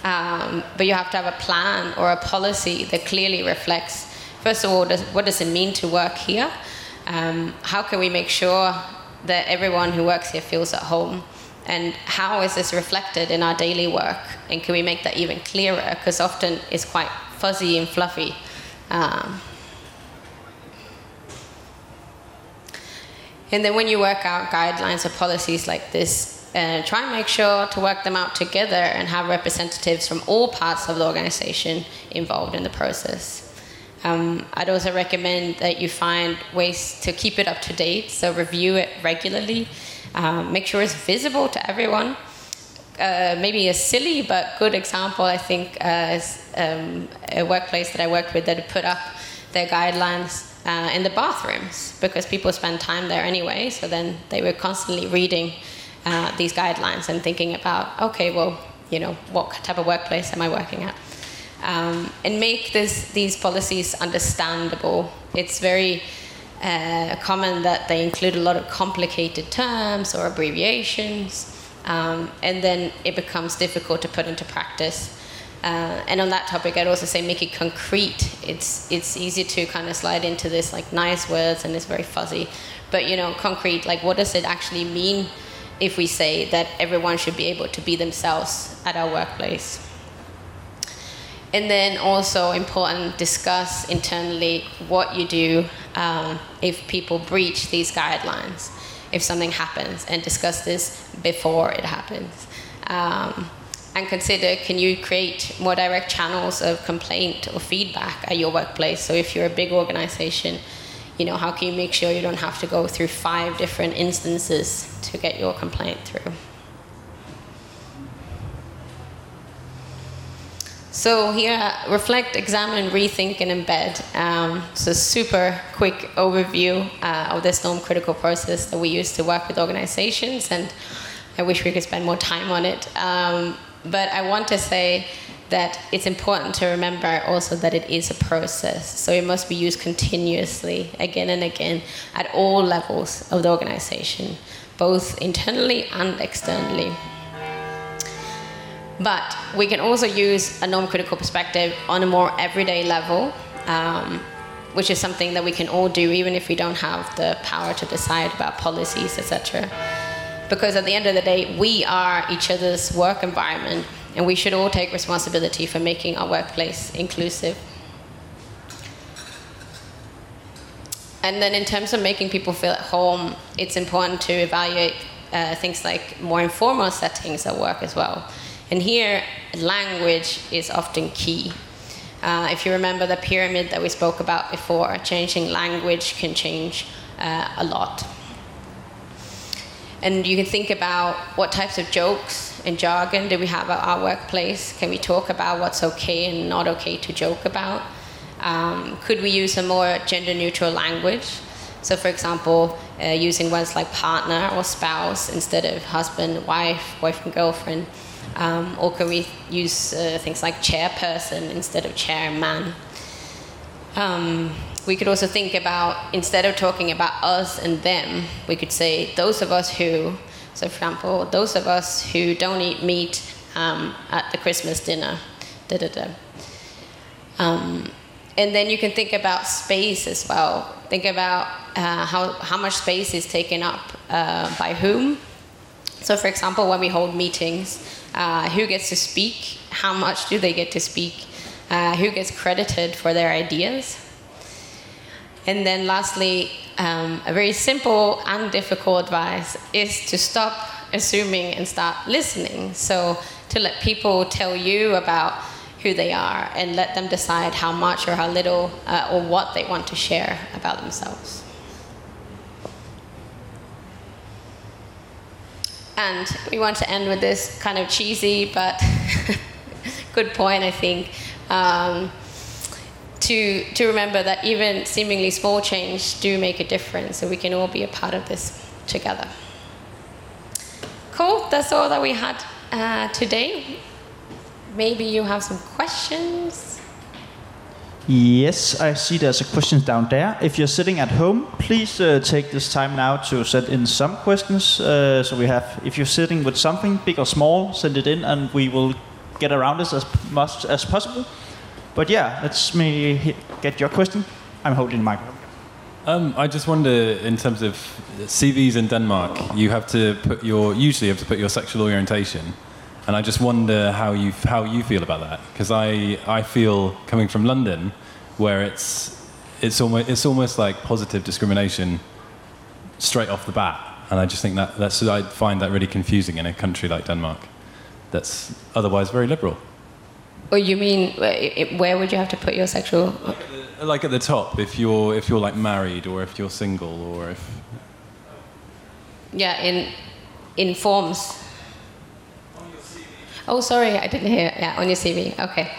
Um, but you have to have a plan or a policy that clearly reflects, first of all, does, what does it mean to work here? Um, how can we make sure that everyone who works here feels at home? And how is this reflected in our daily work? And can we make that even clearer? Because often it's quite fuzzy and fluffy. Um, and then when you work out guidelines or policies like this, uh, try and make sure to work them out together and have representatives from all parts of the organization involved in the process. Um, I'd also recommend that you find ways to keep it up to date, so review it regularly. Um, make sure it's visible to everyone. Uh, maybe a silly but good example, I think, uh, is um, a workplace that I worked with that put up their guidelines uh, in the bathrooms because people spend time there anyway. So then they were constantly reading uh, these guidelines and thinking about, okay, well, you know, what type of workplace am I working at? Um, and make this, these policies understandable. It's very uh, common that they include a lot of complicated terms or abbreviations, um, and then it becomes difficult to put into practice. Uh, and on that topic, I'd also say make it concrete. It's it's easy to kind of slide into this like nice words and it's very fuzzy, but you know, concrete. Like, what does it actually mean if we say that everyone should be able to be themselves at our workplace? And then also important, discuss internally what you do um, if people breach these guidelines, if something happens, and discuss this before it happens. Um, and consider can you create more direct channels of complaint or feedback at your workplace? So if you're a big organization, you know, how can you make sure you don't have to go through five different instances to get your complaint through? So here, reflect, examine, rethink, and embed. Um, so super quick overview uh, of this norm critical process that we use to work with organizations, and I wish we could spend more time on it. Um, but I want to say that it's important to remember also that it is a process. So it must be used continuously, again and again, at all levels of the organization, both internally and externally. But we can also use a norm critical perspective on a more everyday level, um, which is something that we can all do even if we don't have the power to decide about policies, etc. Because at the end of the day, we are each other's work environment, and we should all take responsibility for making our workplace inclusive. And then, in terms of making people feel at home, it's important to evaluate uh, things like more informal settings at work as well. And here, language is often key. Uh, if you remember the pyramid that we spoke about before, changing language can change uh, a lot. And you can think about what types of jokes and jargon do we have at our workplace? Can we talk about what's okay and not okay to joke about? Um, could we use a more gender neutral language? So, for example, uh, using words like partner or spouse instead of husband, wife, boyfriend, girlfriend Um, or can we use uh, things like chairperson instead of chairman? Um, we could also think about instead of talking about us and them, we could say those of us who. So, for example, those of us who don't eat meat um, at the Christmas dinner. Da da da. Um, and then you can think about space as well. Think about uh, how, how much space is taken up uh, by whom. So, for example, when we hold meetings, uh, who gets to speak? How much do they get to speak? Uh, who gets credited for their ideas? And then, lastly, um, a very simple and difficult advice is to stop assuming and start listening. So, to let people tell you about who they are and let them decide how much or how little uh, or what they want to share about themselves. And we want to end with this kind of cheesy but good point, I think. Um, to, to remember that even seemingly small change do make a difference, so we can all be a part of this together. Cool, that's all that we had uh, today. Maybe you have some questions. Yes, I see there's a question down there. If you're sitting at home, please uh, take this time now to send in some questions. Uh, so we have, if you're sitting with something big or small, send it in, and we will get around this as much as possible. But yeah, let's he- get your question. I'm holding the microphone. Um, I just wonder, in terms of CVs in Denmark, you have to put your usually you have to put your sexual orientation, and I just wonder how you how you feel about that because I I feel coming from London, where it's it's almost it's almost like positive discrimination straight off the bat, and I just think that that's I find that really confusing in a country like Denmark, that's otherwise very liberal. Or you mean, where would you have to put your sexual? Like at the top, if you're if you're like married or if you're single or if Yeah, in in forms. Oh, sorry, I didn't hear. Yeah, on your CV. Okay.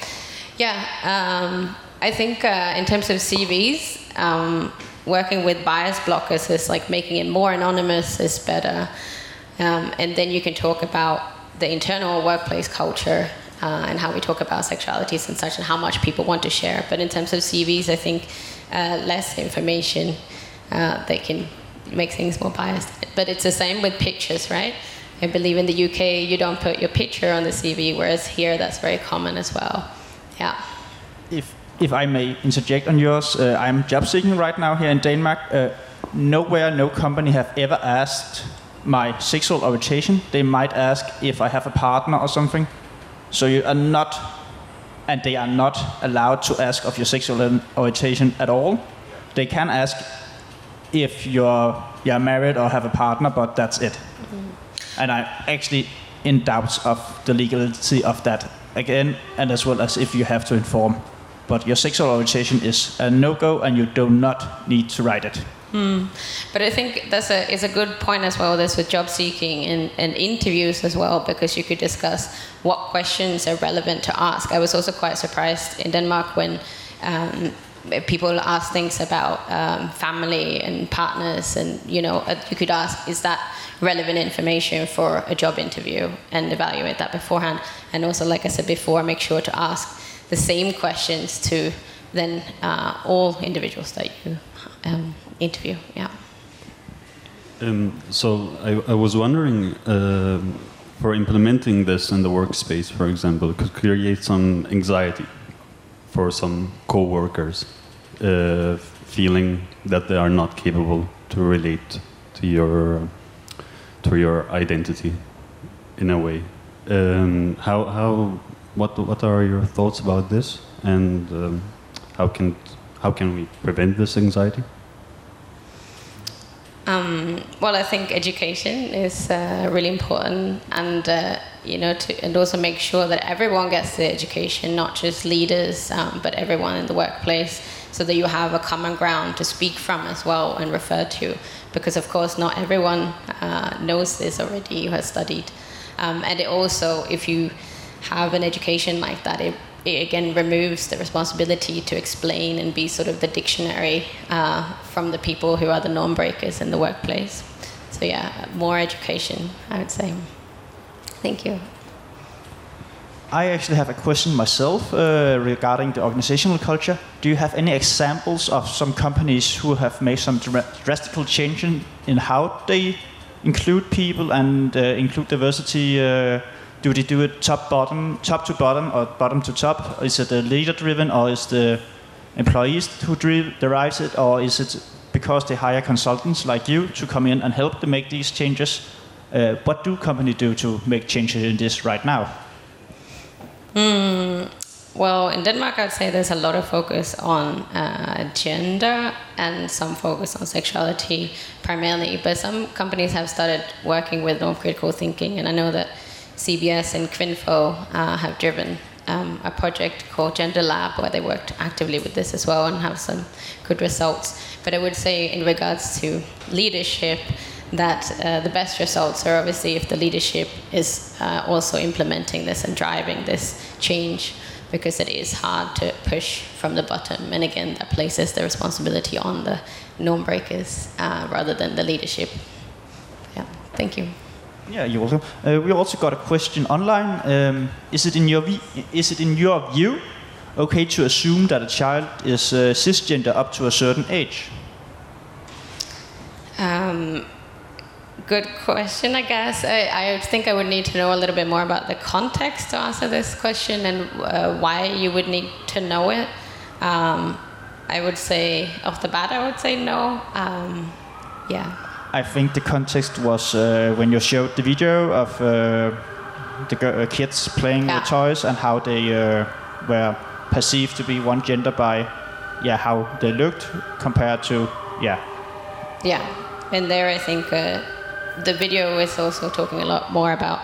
Yeah, um, I think uh, in terms of CVs, um, working with bias blockers is like making it more anonymous is better, um, and then you can talk about the internal workplace culture. Uh, and how we talk about sexualities and such, and how much people want to share. But in terms of CVs, I think uh, less information uh, they can make things more biased. But it's the same with pictures, right? I believe in the UK you don't put your picture on the CV, whereas here that's very common as well. Yeah. If if I may interject on yours, uh, I'm job seeking right now here in Denmark. Uh, nowhere, no company have ever asked my sexual orientation. They might ask if I have a partner or something. So you are not, and they are not allowed to ask of your sexual orientation at all. They can ask if you're you're married or have a partner, but that's it. And I'm actually in doubts of the legality of that again, and as well as if you have to inform. But your sexual orientation is a no-go, and you do not need to write it. Hmm. But I think that's a is a good point as well. This with job seeking and, and interviews as well, because you could discuss what questions are relevant to ask. I was also quite surprised in Denmark when um, people ask things about um, family and partners, and you know, uh, you could ask, is that relevant information for a job interview, and evaluate that beforehand. And also, like I said before, make sure to ask the same questions to then uh, all individuals that you um, interview. Yeah. Um, so I, I was wondering, um for implementing this in the workspace, for example, could create some anxiety for some co-workers, uh, feeling that they are not capable to relate to your to your identity in a way. Um, how how what what are your thoughts about this, and um, how can how can we prevent this anxiety? Um, well, I think education is uh, really important, and uh, you know, to, and also make sure that everyone gets the education, not just leaders, um, but everyone in the workplace, so that you have a common ground to speak from as well and refer to. Because of course, not everyone uh, knows this already who has studied, um, and it also, if you have an education like that, it, it again removes the responsibility to explain and be sort of the dictionary uh, from the people who are the norm breakers in the workplace. So yeah, more education, I would say. Thank you. I actually have a question myself uh, regarding the organizational culture. Do you have any examples of some companies who have made some dra- drastic change in, in how they include people and uh, include diversity? Do they do it top bottom, top to bottom, or bottom to top? Is it a leader driven, or is the employees who derives it, or is it because they hire consultants like you to come in and help them make these changes? Uh, what do companies do to make changes in this right now? Mm, well, in Denmark, I'd say there's a lot of focus on uh, gender and some focus on sexuality primarily. But some companies have started working with norm critical thinking, and I know that CBS and KVINFO uh, have driven um, a project called Gender Lab where they worked actively with this as well and have some good results. But I would say, in regards to leadership, that uh, the best results are obviously if the leadership is uh, also implementing this and driving this change because it is hard to push from the bottom. And again that places the responsibility on the norm breakers uh, rather than the leadership. Yeah thank you Yeah, you're welcome. Uh, we also got a question online. Um, is it in your is it in your view okay to assume that a child is uh, cisgender up to a certain age? Um, good question, I guess. I, I think I would need to know a little bit more about the context to answer this question and uh, why you would need to know it. Um, I would say, off the bat, I would say no. Um, yeah. I think the context was uh, when you showed the video of uh, the uh, kids playing Yeah. with toys and how they uh, were perceived to be one gender by yeah how they looked compared to yeah Yeah, and there I think uh, the video is also talking a lot more about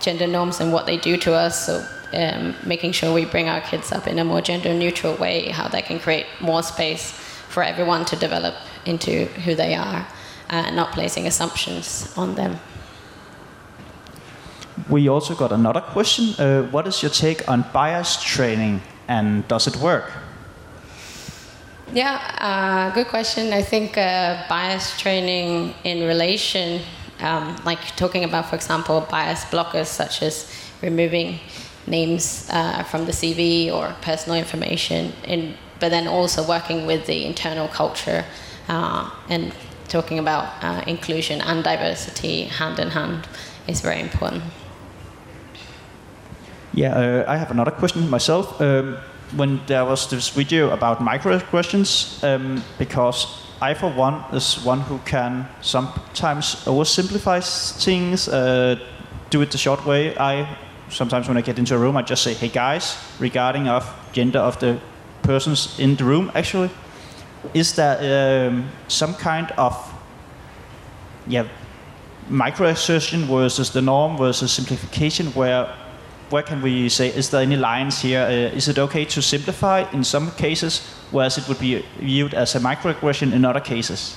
gender norms and what they do to us. So um, making sure we bring our kids up in a more gender neutral way, how they can create more space for everyone to develop into who they are, uh, not placing assumptions on them. We also got another question. Uh, what is your take on bias training and does it work? Yeah, uh, good question. I think uh, bias training in relation, um, like talking about, for example, bias blockers such as removing names uh, from the CV or personal information, in, but then also working with the internal culture uh, and talking about uh, inclusion and diversity hand in hand is very important. Yeah, uh, I have another question myself. Um, when there was this video about microaggressions, um, because I, for one, is one who can sometimes oversimplify things, uh, do it the short way. I sometimes when I get into a room, I just say, "Hey guys," regarding of gender of the persons in the room. Actually, is there um, some kind of yeah microassertion versus the norm versus simplification where where can we say is there any lines here uh, is it okay to simplify in some cases whereas it would be viewed as a microaggression in other cases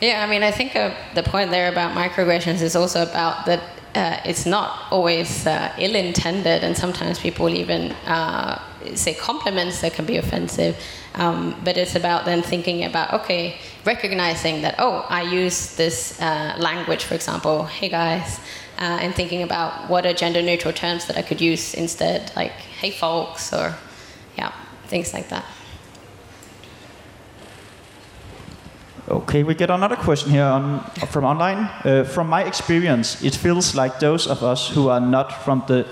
Yeah, I mean, I think uh, the point there about microaggressions is also about that uh, it's not always uh, ill-intended, and sometimes people even uh, say compliments that can be offensive. Um, but it's about then thinking about okay, recognizing that oh, I use this uh, language, for example, hey guys, uh, and thinking about what are gender-neutral terms that I could use instead, like hey folks, or yeah, things like that. Okay, we get another question here on, from online. Uh, from my experience, it feels like those of us who are not from the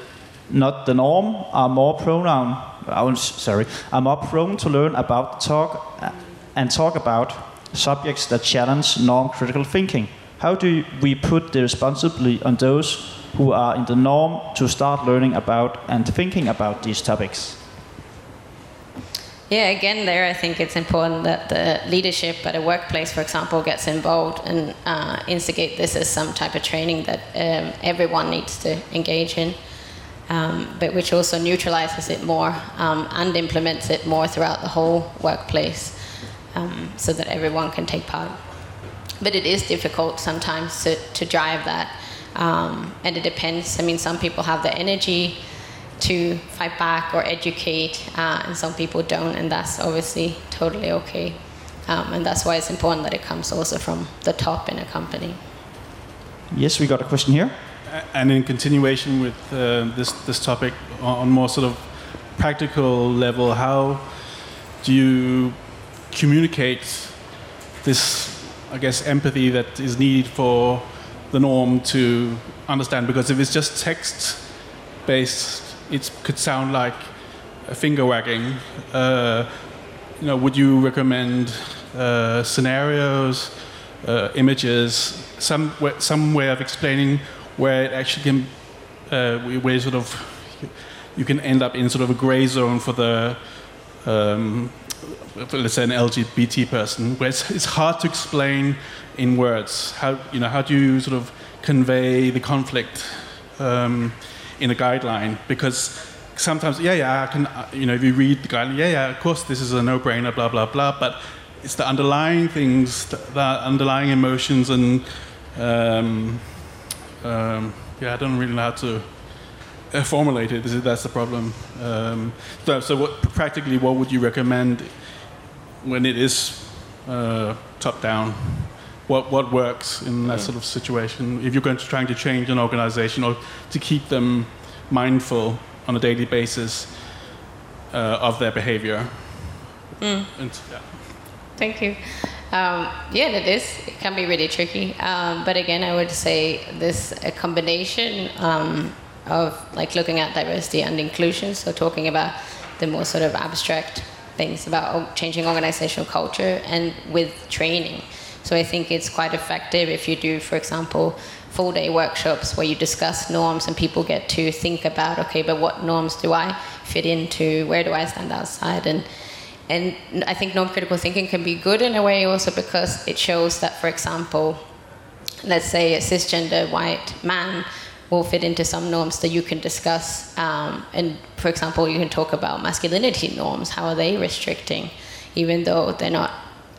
not the norm are more pronoun. I was, sorry, are more prone to learn about talk uh, and talk about subjects that challenge norm critical thinking. How do we put the responsibility on those who are in the norm to start learning about and thinking about these topics? Yeah, again, there I think it's important that the leadership at a workplace, for example, gets involved and uh, instigate this as some type of training that um, everyone needs to engage in, um, but which also neutralizes it more um, and implements it more throughout the whole workplace um, so that everyone can take part. But it is difficult sometimes to, to drive that, um, and it depends. I mean, some people have the energy to fight back or educate, uh, and some people don't, and that's obviously totally okay. Um, and that's why it's important that it comes also from the top in a company. Yes, we got a question here. And in continuation with uh, this this topic on more sort of practical level, how do you communicate this, I guess, empathy that is needed for the norm to understand? Because if it's just text based, it could sound like a finger wagging. Uh, you know, would you recommend uh, scenarios, uh, images, some some way of explaining where it actually can, uh, where sort of you can end up in sort of a gray zone for the, um, for, let's say, an LGBT person, where it's, it's hard to explain in words. How you know how do you sort of convey the conflict um, in a guideline? Because sometimes, yeah, yeah, I can, uh, you know, if you read the guideline, yeah, yeah, of course, this is a no-brainer, blah blah blah, but it's the underlying things, the, underlying emotions, and um, um, yeah, I don't really know how to uh, formulate it. That's the problem. Um, so, so what, practically, what would you recommend when it is uh, top down? What what works in that Mm. sort of situation? If you're going to trying to change an organization or to keep them mindful on a daily basis uh, of their behavior. Mm. And, yeah. Thank you. Um, yeah, it is. It can be really tricky. Um, but again, I would say this a combination um, of like looking at diversity and inclusion. So talking about the more sort of abstract things about changing organizational culture and with training. So I think it's quite effective if you do, for example, full day workshops where you discuss norms and people get to think about, okay, but what norms do I fit into? Where do I stand outside? And and I think norm critical thinking can be good in a way also because it shows that, for example, let's say a cisgender white man will fit into some norms that you can discuss. Um, and for example, you can talk about masculinity norms. How are they restricting? Even though they're not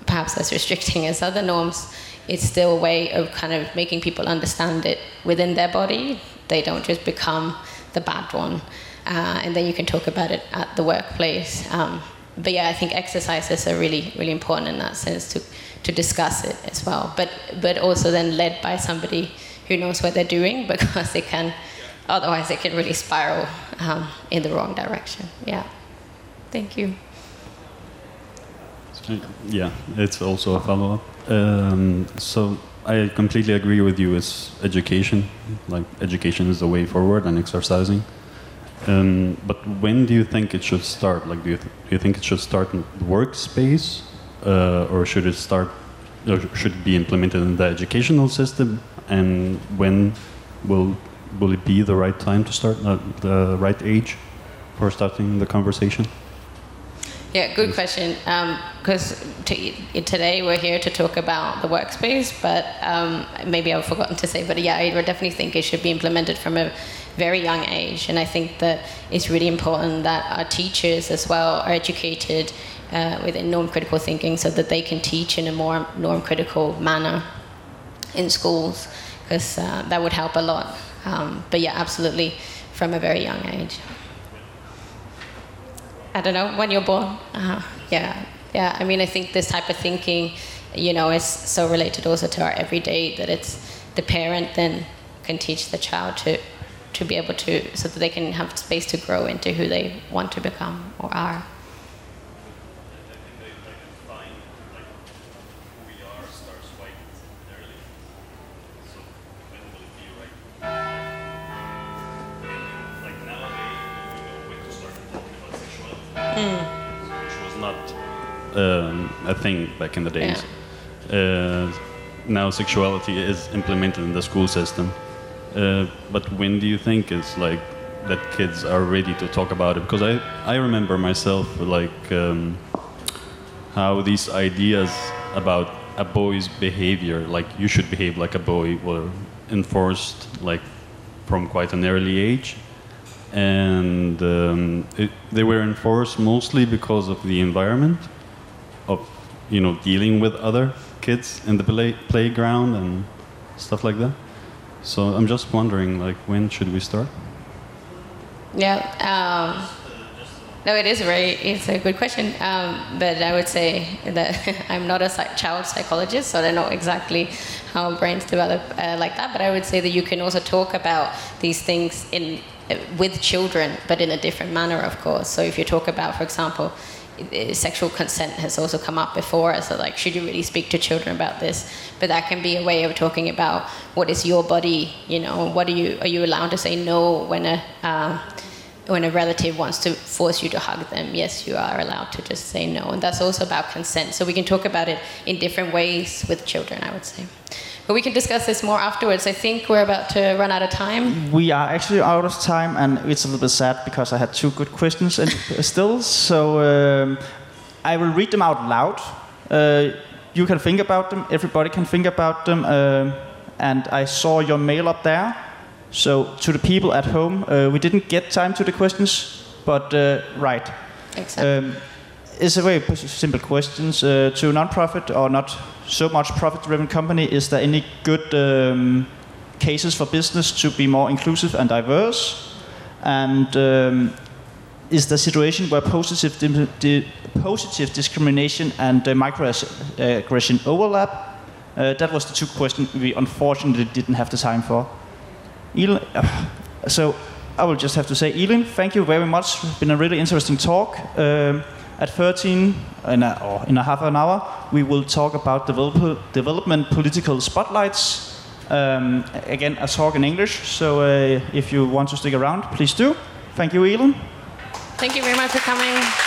perhaps as restricting as other norms, it's still a way of kind of making people understand it within their body. They don't just become the bad one. Uh, and then you can talk about it at the workplace. Um, but yeah, I think exercises are really, really important in that sense to, to discuss it as well. But, but also then led by somebody who knows what they're doing because it can, otherwise it can really spiral um, in the wrong direction. Yeah. Thank you. Yeah, it's also a follow up. Um, so I completely agree with you. It's education. Like education is the way forward and exercising. Um, but when do you think it should start? Like, do you, th- do you think it should start in the workspace, uh, or should it start, or should it be implemented in the educational system? And when will will it be the right time to start, uh, the right age for starting the conversation? Yeah, good question. Because t- today we're here to talk about the workspace, but um, maybe I've forgotten to say, but yeah, I definitely think it should be implemented from a very young age. And I think that it's really important that our teachers as well are educated uh, within norm critical thinking so that they can teach in a more norm critical manner in schools, because uh, that would help a lot. Um, but yeah, absolutely, from a very young age. I don't know when you're born. Uh, yeah, yeah. I mean, I think this type of thinking, you know, is so related also to our everyday that it's the parent then can teach the child to to be able to so that they can have space to grow into who they want to become or are. which was not um, a thing back in the days. Uh, now sexuality is implemented in the school system. Uh, but when do you think it's like that kids are ready to talk about it? Because I, I remember myself like um, how these ideas about a boy's behavior, like you should behave like a boy, were enforced like from quite an early age and um, it, they were enforced mostly because of the environment of you know dealing with other kids in the play, playground and stuff like that so i'm just wondering like when should we start Yeah. Um, No, it is very. It's a good question, um, but I would say that I'm not a child psychologist, so I don't know exactly how brains develop uh, like that. But I would say that you can also talk about these things in uh, with children, but in a different manner, of course. So if you talk about, for example, sexual consent has also come up before. So like, should you really speak to children about this? But that can be a way of talking about what is your body. You know, what are you are you allowed to say no when a uh, when a relative wants to force you to hug them, yes, you are allowed to just say no. And that's also about consent. So we can talk about it in different ways with children, I would say. But we can discuss this more afterwards. I think we're about to run out of time. We are actually out of time, and it's a little bit sad because I had two good questions and still. So um, I will read them out loud. Uh, you can think about them. Everybody can think about them. Um and I saw your mail up there. So to the people at home, uh, we didn't get time to the questions, but uh, right. Um, it's a very simple question. Uh, to non-profit or not so much profit-driven company, is there any good um, cases for business to be more inclusive and diverse? And um, is the situation where positive, dim- di- positive discrimination and uh, microaggression overlap? Uh, that was the two questions we unfortunately didn't have the time for. Elin, uh, so I will just have to say, Elin, thank you very much. It's been a really interesting talk. Um, at 13, in a, or in a half an hour, we will talk about develop, development political spotlights. Um, again, a talk in English, so uh, if you want to stick around, please do. Thank you, Elin. Thank you very much for coming.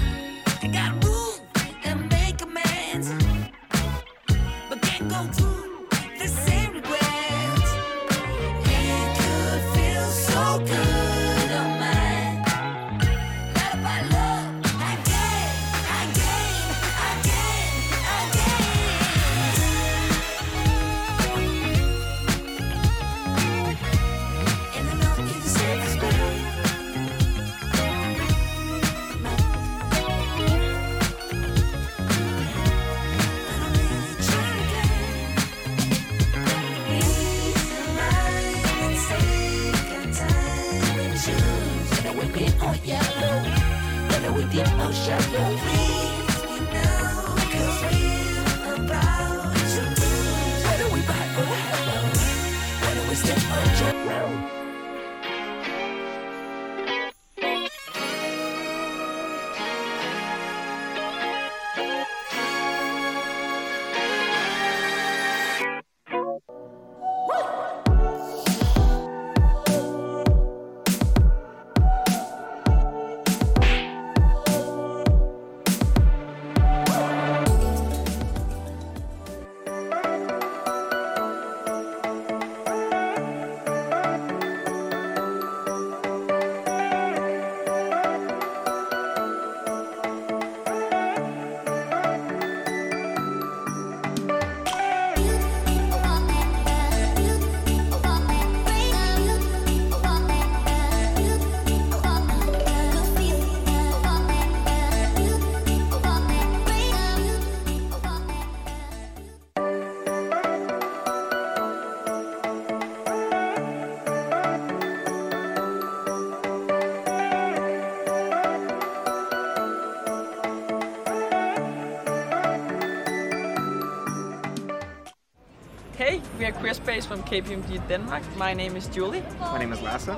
Hey, we are Queer Space from KPMG Denmark. My name is Julie. My name is Lasse.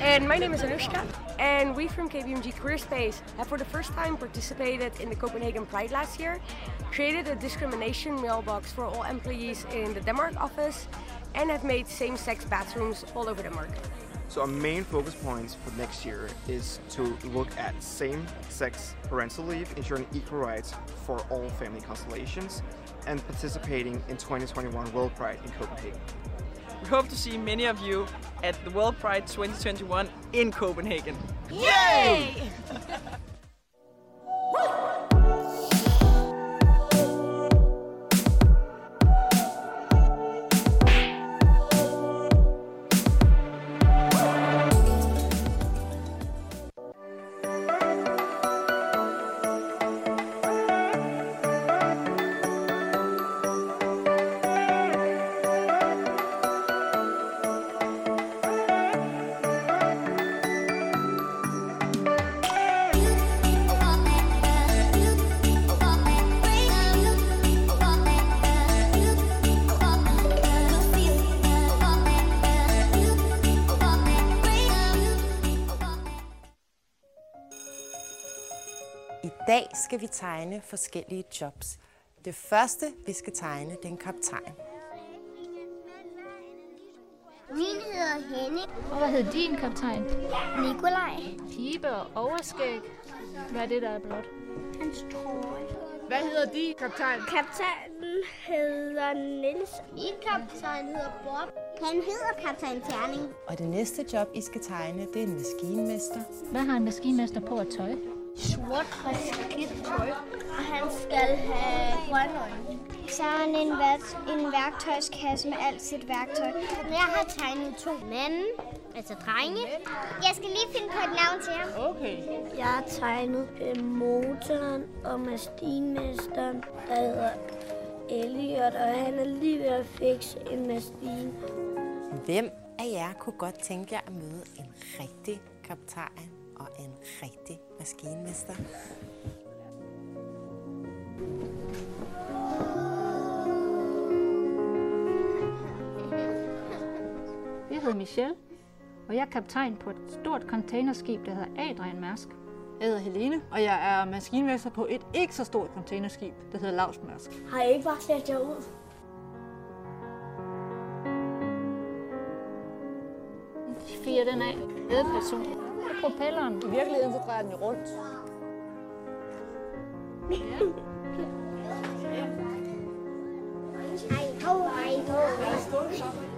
And my name is Anushka. And we from KPMG Queer Space have for the first time participated in the Copenhagen Pride last year, created a discrimination mailbox for all employees in the Denmark office, and have made same-sex bathrooms all over Denmark. So our main focus points for next year is to look at same-sex parental leave, ensuring equal rights for all family constellations, and participating in 2021 World Pride in Copenhagen. We hope to see many of you at the World Pride 2021 in Copenhagen. Yay! dag skal vi tegne forskellige jobs. Det første, vi skal tegne, det er en kaptajn. Min hedder Henning. Og hvad hed din kaptajn? Nikolaj. Pibe og overskæg. Hvad er det, der er blåt? Hans trøje. Hvad hedder din kaptajn? Kaptajnen hedder Nils. Min kaptajn hedder Bob. Han hedder kaptajn Terning. Og det næste job, I skal tegne, det er en maskinmester. Hvad har en maskinmester på at tøj? sort og skidt tøj, og han skal have grønne øjne. Så har han en, værts, en værktøjskasse med alt sit værktøj. Jeg har tegnet to mænd, altså drenge. Jeg skal lige finde på et navn til ham. Okay. Jeg har tegnet øh, motoren og maskinmesteren, der hedder Elliot, og han er lige ved at fikse en maskine. Hvem af jer kunne godt tænke jer at møde en rigtig kaptajn og en rigtig maskinmester. Jeg hedder Michelle, og jeg er kaptajn på et stort containerskib, der hedder Adrian Mærsk. Jeg hedder Helene, og jeg er maskinmester på et ikke så stort containerskib, der hedder Lars Mærsk. Har jeg ikke bare slet jer ud? Fire den af. Edperson med propelleren. I virkeligheden så drejer den jo rundt. Ja. Hej, hov, hej.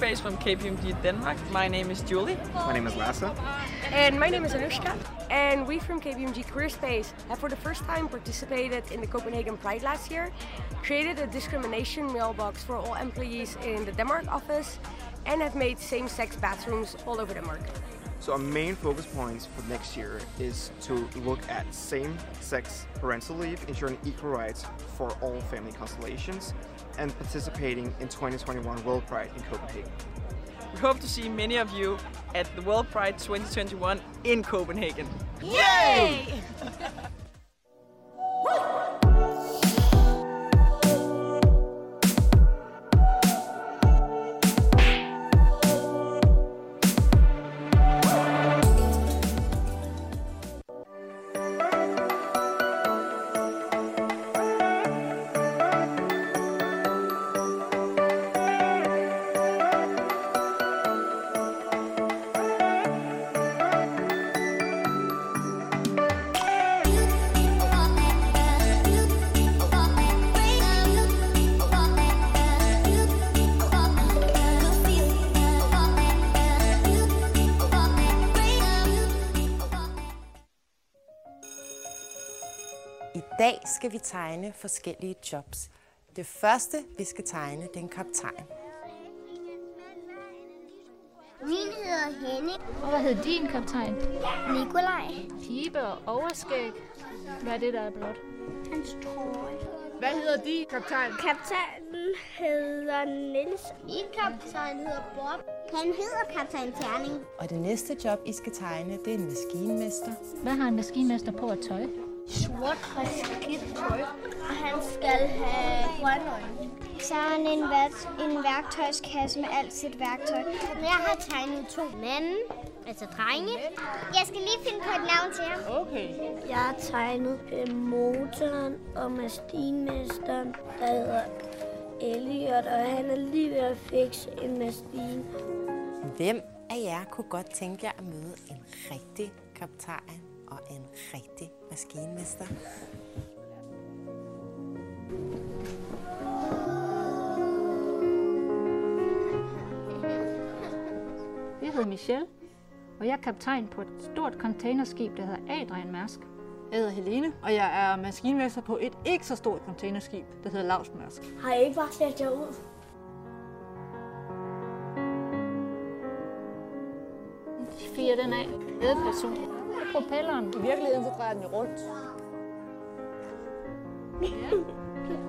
We from KPMG Denmark. My name is Julie. My name is Lasse. And my name is Anushka. And we from KPMG Queer Space have for the first time participated in the Copenhagen Pride last year, created a discrimination mailbox for all employees in the Denmark office, and have made same-sex bathrooms all over Denmark. So our main focus points for next year is to look at same-sex parental leave, ensuring equal rights for all family constellations, and participating in 2021 World Pride in Copenhagen. We hope to see many of you at the World Pride 2021 in Copenhagen. Yay! skal vi tegne forskellige jobs. Det første, vi skal tegne, det er en kaptajn. Min hedder Henning. Og hvad hed din kaptajn? Nikolaj. Pibe og overskæg. Hvad er det, der er blot? Hans trøje. Hvad hedder din kaptajn? Kaptajnen hedder Nils. Min kaptajn hedder Bob. Han hedder kaptajn Terning. Og det næste job, I skal tegne, det er en maskinmester. Hvad har en maskinmester på at tøj? Sort tøj. Og han skal have grønne øjne. Så har han en, vært, en værktøjskasse med alt sit værktøj. Jeg har tegnet to mænd, altså drenge. Jeg skal lige finde på et navn til ham. Okay. Jeg har tegnet øh, motoren og maskinmesteren, der hedder Elliot, og han er lige ved at fikse en maskine. Hvem af jer kunne godt tænke jer at møde en rigtig kaptajn og en rigtig maskinmester? Jeg hedder Michelle, og jeg er kaptajn på et stort containerskib, der hedder Adrian Mærsk. Jeg hedder Helene, og jeg er maskinmester på et ikke så stort containerskib, der hedder Lars Mærsk. Har I ikke bare sat jer ud? Fire den af. Ledperson. Propelleren. I virkeligheden så drejer den jo rundt. Hej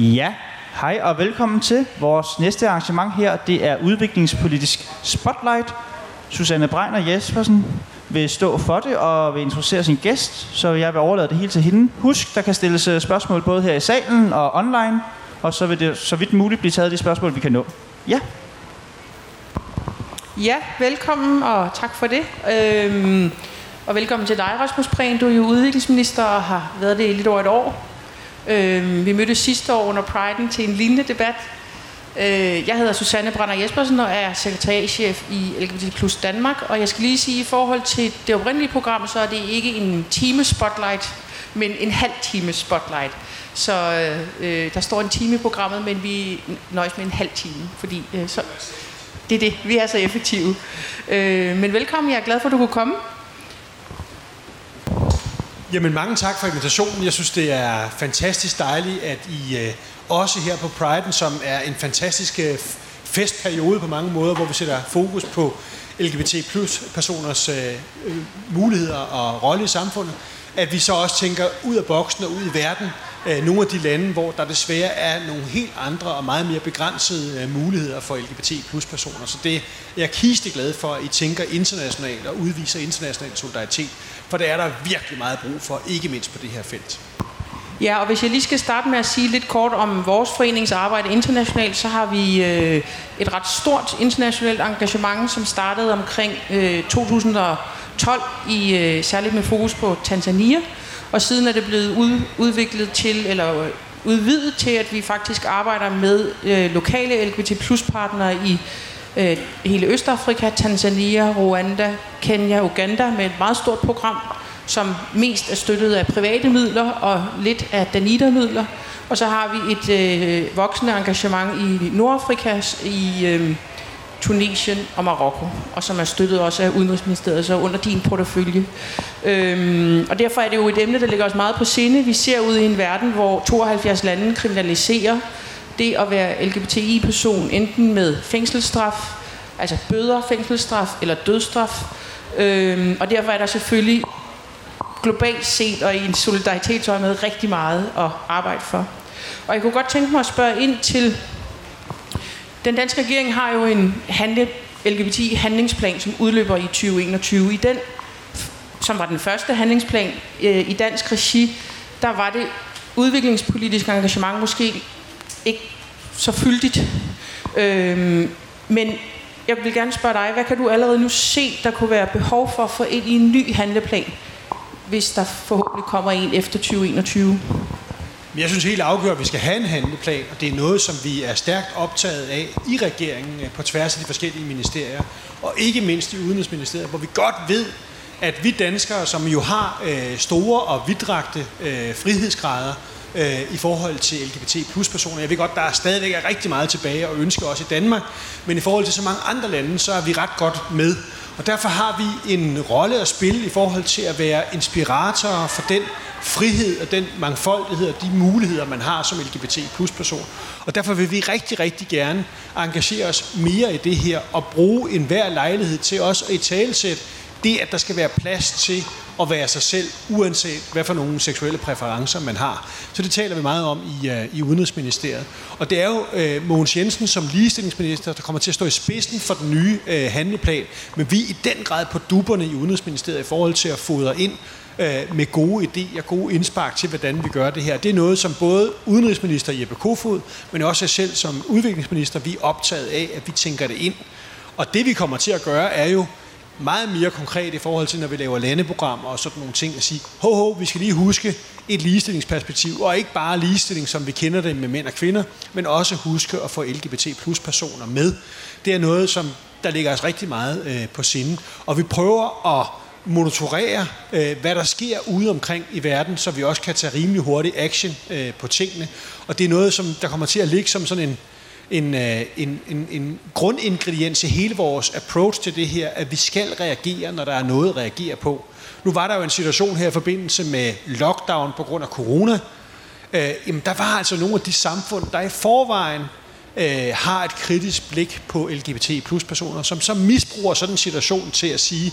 Ja, hej og velkommen til vores næste arrangement her. Det er udviklingspolitisk Spotlight. Susanne Breiner Jespersen vil stå for det og vil introducere sin gæst, så jeg vil overlade det hele til hende. Husk, der kan stilles øh, spørgsmål både her i salen og online, og så vil det så vidt muligt blive taget de spørgsmål, vi kan nå. Ja. Ja, velkommen og tak for det. Øhm, og velkommen til dig, Rasmus Prehn. Du er jo udviklingsminister og har været det i lidt over et år. Øh, vi mødtes sidste år under Pride'en til en lignende debat. Øh, jeg hedder Susanne Brander Jespersen og er sekretariatchef i LGBT Plus Danmark. Og jeg skal lige sige, at i forhold til det oprindelige program, så er det ikke en time spotlight, men en halv time spotlight. Så øh, øh, der står en time i programmet, men vi nøjes med en halv time, fordi øh, så, det er det. Vi er så effektive. Øh, men velkommen. Jeg er glad for, at du kunne komme. Jamen mange tak for invitationen. Jeg synes, det er fantastisk dejligt, at I øh, også her på Pride'en, som er en fantastisk øh, festperiode på mange måder, hvor vi sætter fokus på LGBT plus personers øh, øh, muligheder og rolle i samfundet, at vi så også tænker ud af boksen og ud i verden, øh, nogle af de lande, hvor der desværre er nogle helt andre og meget mere begrænsede øh, muligheder for LGBT plus personer. Så det jeg er kiste glad for, at I tænker internationalt og udviser international solidaritet, for det er der virkelig meget brug for, ikke mindst på det her felt. Ja, og hvis jeg lige skal starte med at sige lidt kort om vores forenings arbejde internationalt, så har vi øh, et ret stort internationalt engagement, som startede omkring øh, 2012, i, øh, særligt med fokus på Tanzania. Og siden er det blevet ud, udviklet til, eller øh, udvidet til, at vi faktisk arbejder med øh, lokale LGBT plus partnere i øh, hele Østafrika, Tanzania, Rwanda, Kenya, Uganda med et meget stort program, som mest er støttet af private midler og lidt af Danita-midler. Og så har vi et øh, voksende engagement i Nordafrika, i øh, Tunesien og Marokko, og som er støttet også af Udenrigsministeriet, så under din portefølje. Øhm, og derfor er det jo et emne, der ligger os meget på sinde. Vi ser ud i en verden, hvor 72 lande kriminaliserer det at være LGBTI-person, enten med fængselsstraf, altså bøder, fængselsstraf eller dødsstraf. Øhm, og derfor er der selvfølgelig globalt set og i en solidaritetsøje rigtig meget at arbejde for. Og jeg kunne godt tænke mig at spørge ind til, den danske regering har jo en handle, LGBTI-handlingsplan, som udløber i 2021. I den, som var den første handlingsplan øh, i dansk regi, der var det udviklingspolitiske engagement måske ikke så fyldigt. Øhm, men jeg vil gerne spørge dig, hvad kan du allerede nu se, der kunne være behov for at få ind i en ny handleplan, hvis der forhåbentlig kommer en efter 2021? Men jeg synes helt afgørende, at vi skal have en handleplan, og det er noget, som vi er stærkt optaget af i regeringen eh, på tværs af de forskellige ministerier, og ikke mindst i Udenrigsministeriet, hvor vi godt ved, at vi danskere, som jo har øh, store og vidtrakte øh, frihedsgrader øh, i forhold til LGBT plus personer, jeg ved godt, der er stadigvæk er rigtig meget tilbage og ønske også i Danmark, men i forhold til så mange andre lande, så er vi ret godt med. Og derfor har vi en rolle at spille i forhold til at være inspiratorer for den frihed og den mangfoldighed og de muligheder, man har som LGBT plus person. Og derfor vil vi rigtig, rigtig gerne engagere os mere i det her og bruge enhver lejlighed til også at i talesætte det, at der skal være plads til at være sig selv, uanset hvad for nogle seksuelle præferencer man har. Så det taler vi meget om i, uh, i Udenrigsministeriet. Og det er jo uh, Mogens Jensen som ligestillingsminister, der kommer til at stå i spidsen for den nye uh, handleplan. Men vi er i den grad på duberne i Udenrigsministeriet i forhold til at fodre ind uh, med gode idéer, gode indspark til, hvordan vi gør det her. Det er noget, som både udenrigsminister Jeppe Kofod, men også jeg selv som udviklingsminister, vi er optaget af, at vi tænker det ind. Og det vi kommer til at gøre, er jo meget mere konkret i forhold til, når vi laver landeprogrammer og sådan nogle ting, at sige, ho, ho, vi skal lige huske et ligestillingsperspektiv, og ikke bare ligestilling, som vi kender det med mænd og kvinder, men også huske at få LGBT plus personer med. Det er noget, som der ligger os rigtig meget øh, på sinde, og vi prøver at monitorere, øh, hvad der sker ude omkring i verden, så vi også kan tage rimelig hurtig action øh, på tingene. Og det er noget, som der kommer til at ligge som sådan en, en, øh, en, en, en grundingrediens i hele vores approach til det her, at vi skal reagere, når der er noget at reagere på. Nu var der jo en situation her i forbindelse med lockdown på grund af corona. Øh, jamen, der var altså nogle af de samfund, der i forvejen øh, har et kritisk blik på LGBT plus personer, som så misbruger sådan en situation til at sige,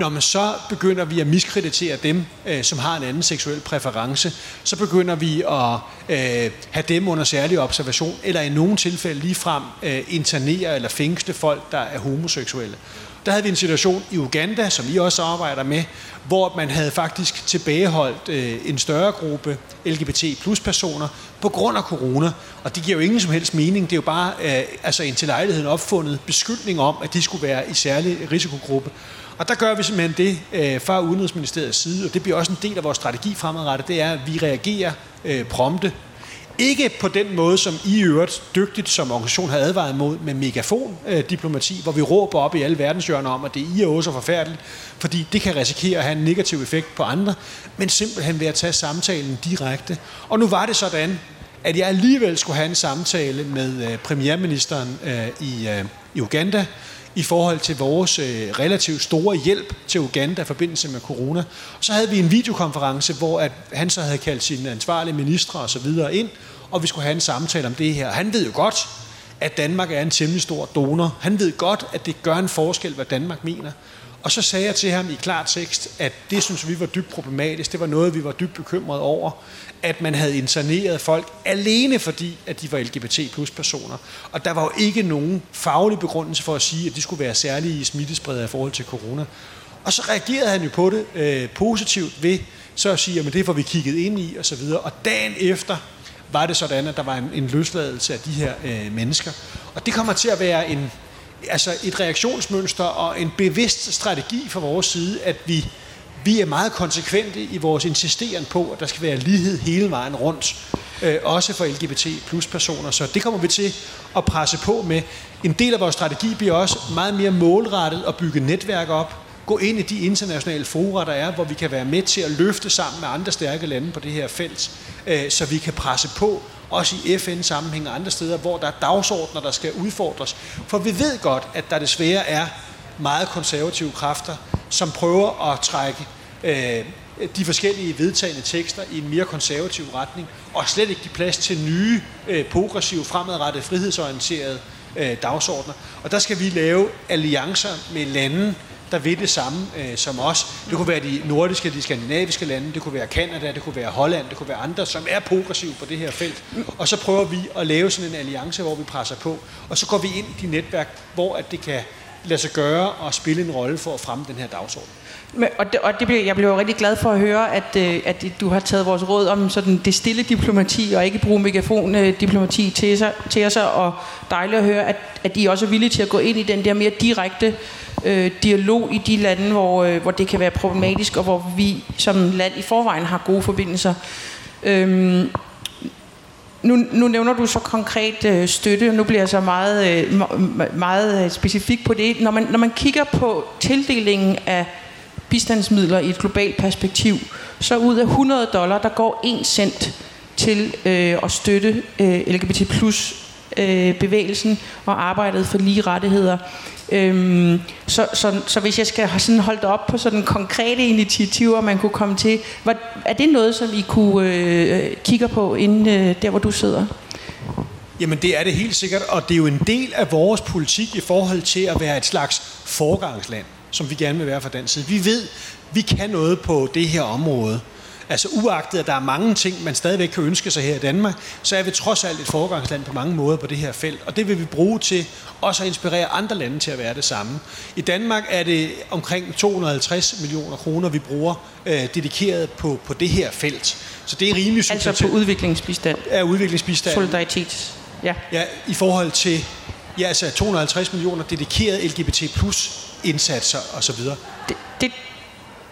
når man så begynder vi at miskreditere dem, øh, som har en anden seksuel præference, så begynder vi at øh, have dem under særlig observation, eller i nogle tilfælde ligefrem øh, internere eller fængsle folk, der er homoseksuelle. Der havde vi en situation i Uganda, som I også arbejder med, hvor man havde faktisk tilbageholdt øh, en større gruppe LGBT plus personer på grund af corona. Og det giver jo ingen som helst mening. Det er jo bare øh, altså en til lejligheden opfundet beskyldning om, at de skulle være i særlig risikogruppe. Og der gør vi simpelthen det øh, fra Udenrigsministeriets side, og det bliver også en del af vores strategi fremadrettet, det er, at vi reagerer øh, prompte ikke på den måde, som I øvrigt dygtigt som organisation har advaret mod med megafon-diplomati, øh, hvor vi råber op i alle verdenshjørner om, at det I er også forfærdeligt, fordi det kan risikere at have en negativ effekt på andre, men simpelthen ved at tage samtalen direkte. Og nu var det sådan, at jeg alligevel skulle have en samtale med øh, premierministeren øh, i, øh, i Uganda, i forhold til vores øh, relativt store hjælp til Uganda i forbindelse med corona. Og så havde vi en videokonference, hvor at han så havde kaldt sine ansvarlige ministre og så videre ind, og vi skulle have en samtale om det her. Han ved jo godt, at Danmark er en temmelig stor donor. Han ved godt, at det gør en forskel, hvad Danmark mener. Og så sagde jeg til ham i klar tekst, at det synes vi var dybt problematisk. Det var noget, vi var dybt bekymrede over, at man havde interneret folk alene fordi, at de var LGBT plus personer. Og der var jo ikke nogen faglig begrundelse for at sige, at de skulle være særlige smittespredere i forhold til corona. Og så reagerede han jo på det øh, positivt ved så at sige, at det får vi kigget ind i og så videre. Og dagen efter var det sådan, at der var en, en løsladelse af de her øh, mennesker. Og det kommer til at være en, altså et reaktionsmønster og en bevidst strategi fra vores side, at vi, vi er meget konsekvente i vores insisteren på, at der skal være lighed hele vejen rundt, øh, også for LGBT plus personer. Så det kommer vi til at presse på med. En del af vores strategi bliver også meget mere målrettet at bygge netværk op, gå ind i de internationale fora, der er, hvor vi kan være med til at løfte sammen med andre stærke lande på det her felt, øh, så vi kan presse på også i FN-sammenhæng og andre steder, hvor der er dagsordner, der skal udfordres. For vi ved godt, at der desværre er meget konservative kræfter, som prøver at trække øh, de forskellige vedtagende tekster i en mere konservativ retning, og slet ikke give plads til nye, øh, progressive, fremadrettede, frihedsorienterede øh, dagsordner. Og der skal vi lave alliancer med lande, der vil det samme øh, som os. Det kunne være de nordiske, de skandinaviske lande, det kunne være Kanada, det kunne være Holland, det kunne være andre, som er progressive på det her felt. Og så prøver vi at lave sådan en alliance, hvor vi presser på. Og så går vi ind i de netværk, hvor at det kan lade sig gøre og spille en rolle for at fremme den her dagsorden. Men, og det, og det blev, jeg blev jo rigtig glad for at høre, at, øh, at du har taget vores råd om sådan det stille diplomati, og ikke bruge megafon-diplomati øh, til, sig, til sig, og dejligt at høre, at, at I også er villige til at gå ind i den der mere direkte øh, dialog i de lande, hvor, øh, hvor det kan være problematisk, og hvor vi som land i forvejen har gode forbindelser. Øhm, nu, nu nævner du så konkret øh, støtte, og nu bliver jeg så meget, øh, meget øh, specifik på det. Når man, når man kigger på tildelingen af bistandsmidler i et globalt perspektiv, så ud af 100 dollar, der går 1 cent til øh, at støtte øh, LGBT plus øh, bevægelsen og arbejdet for lige rettigheder. Øhm, så, så, så hvis jeg skal sådan holde op på sådan konkrete initiativer, man kunne komme til, var, er det noget, som I kunne øh, kigge på inden øh, der, hvor du sidder? Jamen det er det helt sikkert, og det er jo en del af vores politik i forhold til at være et slags forgangsland, som vi gerne vil være fra den side. Vi ved, vi kan noget på det her område. Altså uagtet, at der er mange ting, man stadigvæk kan ønske sig her i Danmark, så er vi trods alt et foregangsland på mange måder på det her felt. Og det vil vi bruge til også at inspirere andre lande til at være det samme. I Danmark er det omkring 250 millioner kroner, vi bruger øh, dedikeret på, på det her felt. Så det er rimelig Altså på udviklingsbistand? Ja, udviklingsbistand. Solidaritet. Ja. ja, i forhold til ja, altså 250 millioner dedikerede LGBT plus indsatser osv. Det, det,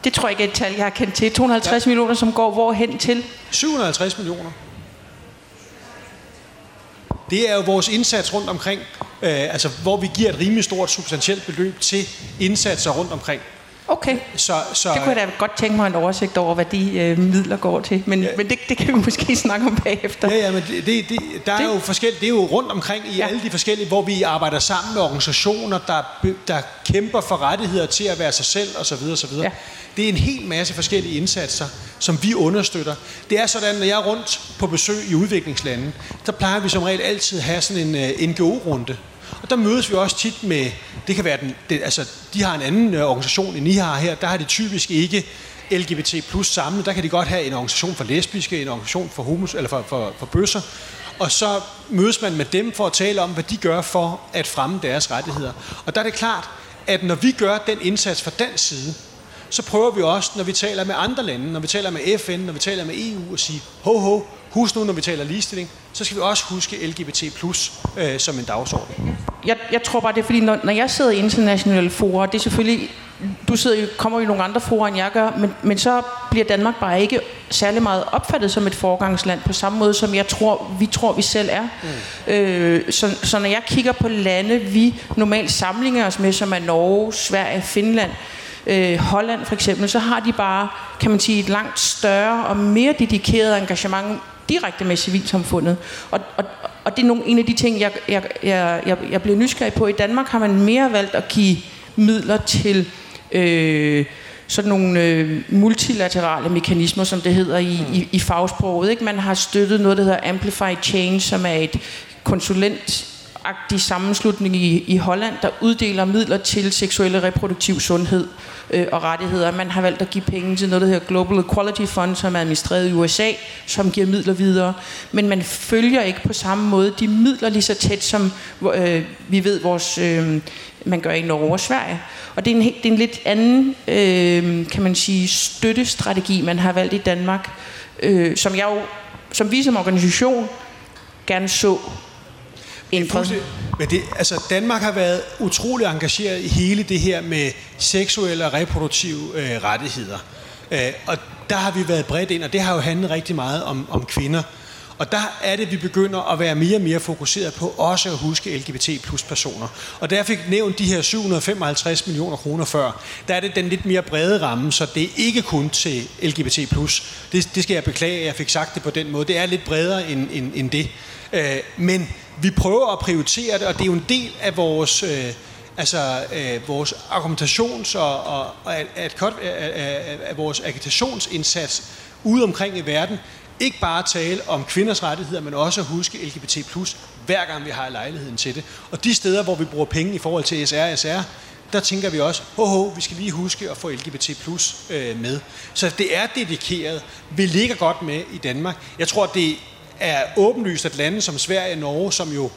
det tror jeg ikke er et tal, jeg har kendt til. 250 ja. millioner, som går hvorhen til? 750 millioner. Det er jo vores indsats rundt omkring, øh, altså hvor vi giver et rimelig stort substantielt beløb til indsatser rundt omkring. Okay, så, så, det kunne jeg da godt tænke mig en oversigt over, hvad de øh, midler går til. Men, ja. men det, det kan vi måske snakke om bagefter. Ja, ja men det, det, der det. er jo forskelligt. Det er jo rundt omkring i ja. alle de forskellige, hvor vi arbejder sammen med organisationer, der, der kæmper for rettigheder til at være sig selv osv. osv. Ja. Det er en hel masse forskellige indsatser, som vi understøtter. Det er sådan, når jeg er rundt på besøg i udviklingslande, der plejer vi som regel altid at have sådan en uh, NGO-runde, og der mødes vi også tit med, det kan være den, det, altså de har en anden øh, organisation, end I har her, der har de typisk ikke LGBT plus samlet, der kan de godt have en organisation for lesbiske, en organisation for homos, eller for, for, for bøsser, og så mødes man med dem for at tale om, hvad de gør for at fremme deres rettigheder. Og der er det klart, at når vi gør den indsats fra den side, så prøver vi også, når vi taler med andre lande, når vi taler med FN, når vi taler med EU, at sige, ho ho, husk nu, når vi taler ligestilling, så skal vi også huske LGBT plus øh, som en dagsorden. Jeg, jeg tror bare, det er fordi, når, når jeg sidder i internationale fora, det er selvfølgelig, du sidder jo, kommer jo i nogle andre fora, end jeg gør, men, men så bliver Danmark bare ikke særlig meget opfattet som et forgangsland, på samme måde som jeg tror, vi tror, vi selv er. Mm. Øh, så, så når jeg kigger på lande, vi normalt sammenligner os med, som er Norge, Sverige, Finland, øh, Holland for eksempel, så har de bare, kan man sige, et langt større og mere dedikeret engagement direkte med civilsamfundet. Og, og, og det er nogle, en af de ting, jeg, jeg, jeg, jeg, jeg bliver nysgerrig på. I Danmark har man mere valgt at give midler til øh, sådan nogle øh, multilaterale mekanismer, som det hedder i, i, i fagsproget. Ikke? Man har støttet noget, der hedder Amplify Change, som er et konsulent sammenslutning i, i Holland, der uddeler midler til seksuel og reproduktiv sundhed øh, og rettigheder. Man har valgt at give penge til noget, der hedder Global Equality Fund, som er administreret i USA, som giver midler videre. Men man følger ikke på samme måde de midler lige så tæt, som øh, vi ved, vores, øh, man gør i Norge og Sverige. Og det er en, det er en lidt anden, øh, kan man sige, støttestrategi, man har valgt i Danmark, øh, som jeg jo, som vi som organisation gerne så ændret. Men det, altså Danmark har været utrolig engageret i hele det her med seksuelle og reproduktive øh, rettigheder. Øh, og der har vi været bredt ind, og det har jo handlet rigtig meget om, om kvinder. Og der er det, vi begynder at være mere og mere fokuseret på også at huske LGBT plus personer. Og jeg fik nævnt de her 755 millioner kroner før, der er det den lidt mere brede ramme, så det er ikke kun til LGBT plus. Det, det skal jeg beklage, at jeg fik sagt det på den måde. Det er lidt bredere end, end, end det. Øh, men vi prøver at prioritere det, og det er jo en del af vores... Øh, altså øh, vores argumentations- og, og, og at, at, at, at, at vores agitationsindsats ude omkring i verden, ikke bare tale om kvinders rettigheder, men også at huske LGBT+, hver gang vi har lejligheden til det. Og de steder, hvor vi bruger penge i forhold til SR SR, der tænker vi også, ho, ho, vi skal lige huske at få LGBT plus øh, med. Så det er dedikeret. Vi ligger godt med i Danmark. Jeg tror, det er åbenlyst, at lande som Sverige og Norge, som jo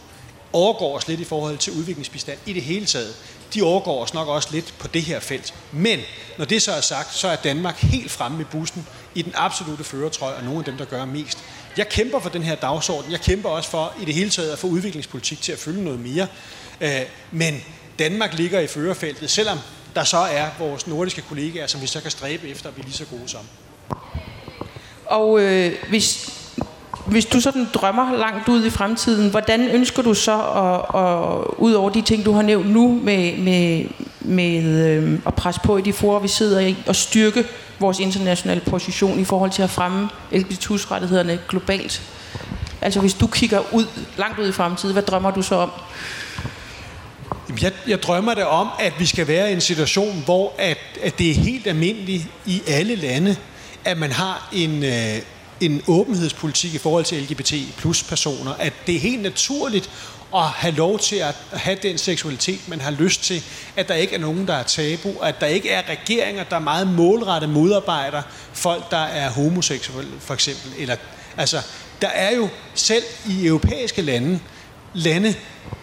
overgår os lidt i forhold til udviklingsbistand i det hele taget, de overgår os nok også lidt på det her felt. Men når det så er sagt, så er Danmark helt fremme i bussen i den absolute føretrøje, og nogle af dem, der gør mest. Jeg kæmper for den her dagsorden. Jeg kæmper også for i det hele taget at få udviklingspolitik til at følge noget mere. Øh, men Danmark ligger i førerfeltet, selvom der så er vores nordiske kollegaer, som vi så kan stræbe efter at blive lige så gode som. Og øh, hvis, hvis du sådan drømmer langt ud i fremtiden, hvordan ønsker du så, at, at, ud over de ting, du har nævnt nu, med, med, med øh, at presse på i de forer, vi sidder i, og styrke vores internationale position i forhold til at fremme LGBTQ-rettighederne globalt? Altså hvis du kigger ud, langt ud i fremtiden, hvad drømmer du så om? Jeg, jeg drømmer det om, at vi skal være i en situation, hvor at, at det er helt almindeligt i alle lande, at man har en, øh, en åbenhedspolitik i forhold til LGBT plus personer. At det er helt naturligt at have lov til at have den seksualitet, man har lyst til. At der ikke er nogen, der er tabu. At der ikke er regeringer, der meget målrettet modarbejder folk, der er homoseksuelle, for eksempel. Eller, altså, der er jo selv i europæiske lande, lande,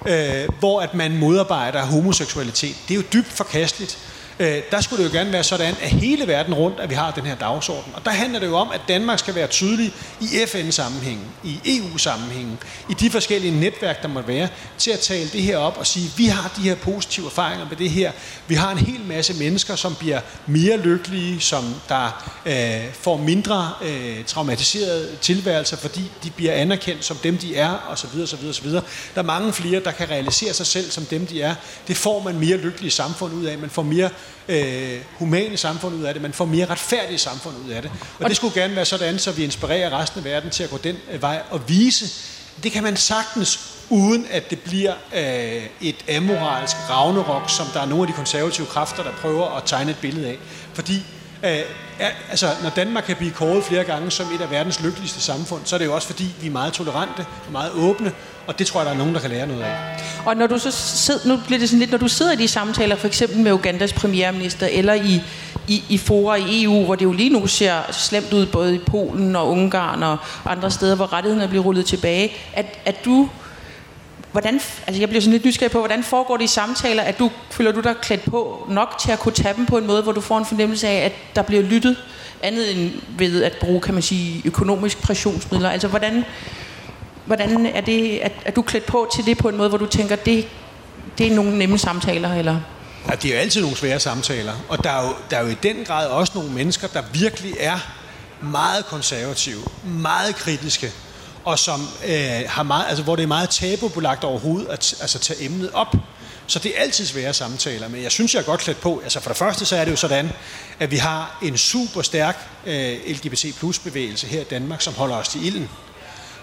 øh, hvor at man modarbejder homoseksualitet. Det er jo dybt forkasteligt. Øh, der skulle det jo gerne være sådan, at hele verden rundt, at vi har den her dagsorden. Og der handler det jo om, at Danmark skal være tydelig i FN-sammenhængen, i EU-sammenhængen, i de forskellige netværk, der må være, til at tale det her op og sige, vi har de her positive erfaringer med det her. Vi har en hel masse mennesker, som bliver mere lykkelige, som der øh, får mindre øh, traumatiserede tilværelser, fordi de bliver anerkendt som dem, de er, osv. osv., osv. Der er mange flere, der kan realisere sig selv som dem, de er. Det får man mere lykkelige samfund ud af. Man får mere øh, humane samfund ud af det, man får mere retfærdige samfund ud af det. Og det skulle gerne være sådan, så vi inspirerer resten af verden til at gå den øh, vej og vise, det kan man sagtens, uden at det bliver øh, et amoralsk ravnerok, som der er nogle af de konservative kræfter, der prøver at tegne et billede af. Fordi Øh, er, altså, når Danmark kan blive kåret flere gange som et af verdens lykkeligste samfund, så er det jo også fordi, vi er meget tolerante og meget åbne, og det tror jeg, der er nogen, der kan lære noget af. Og når du så sidder, nu bliver det sådan lidt, når du sidder i de samtaler, for eksempel med Ugandas premierminister, eller i, i, i fora i EU, hvor det jo lige nu ser slemt ud, både i Polen og Ungarn og andre steder, hvor rettighederne bliver rullet tilbage, at, at du, hvordan, altså jeg bliver sådan lidt nysgerrig på, hvordan foregår det i samtaler, at du, føler du dig klædt på nok til at kunne tage dem på en måde, hvor du får en fornemmelse af, at der bliver lyttet, andet end ved at bruge, kan man sige, økonomisk pressionsmidler. Altså hvordan, hvordan er, det, at, er du klædt på til det på en måde, hvor du tænker, det, det er nogle nemme samtaler, eller? Ja, det er jo altid nogle svære samtaler, og der er, jo, der er jo i den grad også nogle mennesker, der virkelig er meget konservative, meget kritiske, og som øh, har meget, altså, hvor det er meget tabubelagt overhovedet at altså, tage emnet op. Så det er altid svære samtaler, men jeg synes, jeg er godt klædt på. Altså for det første så er det jo sådan, at vi har en super stærk øh, LGBT plus bevægelse her i Danmark, som holder os til ilden.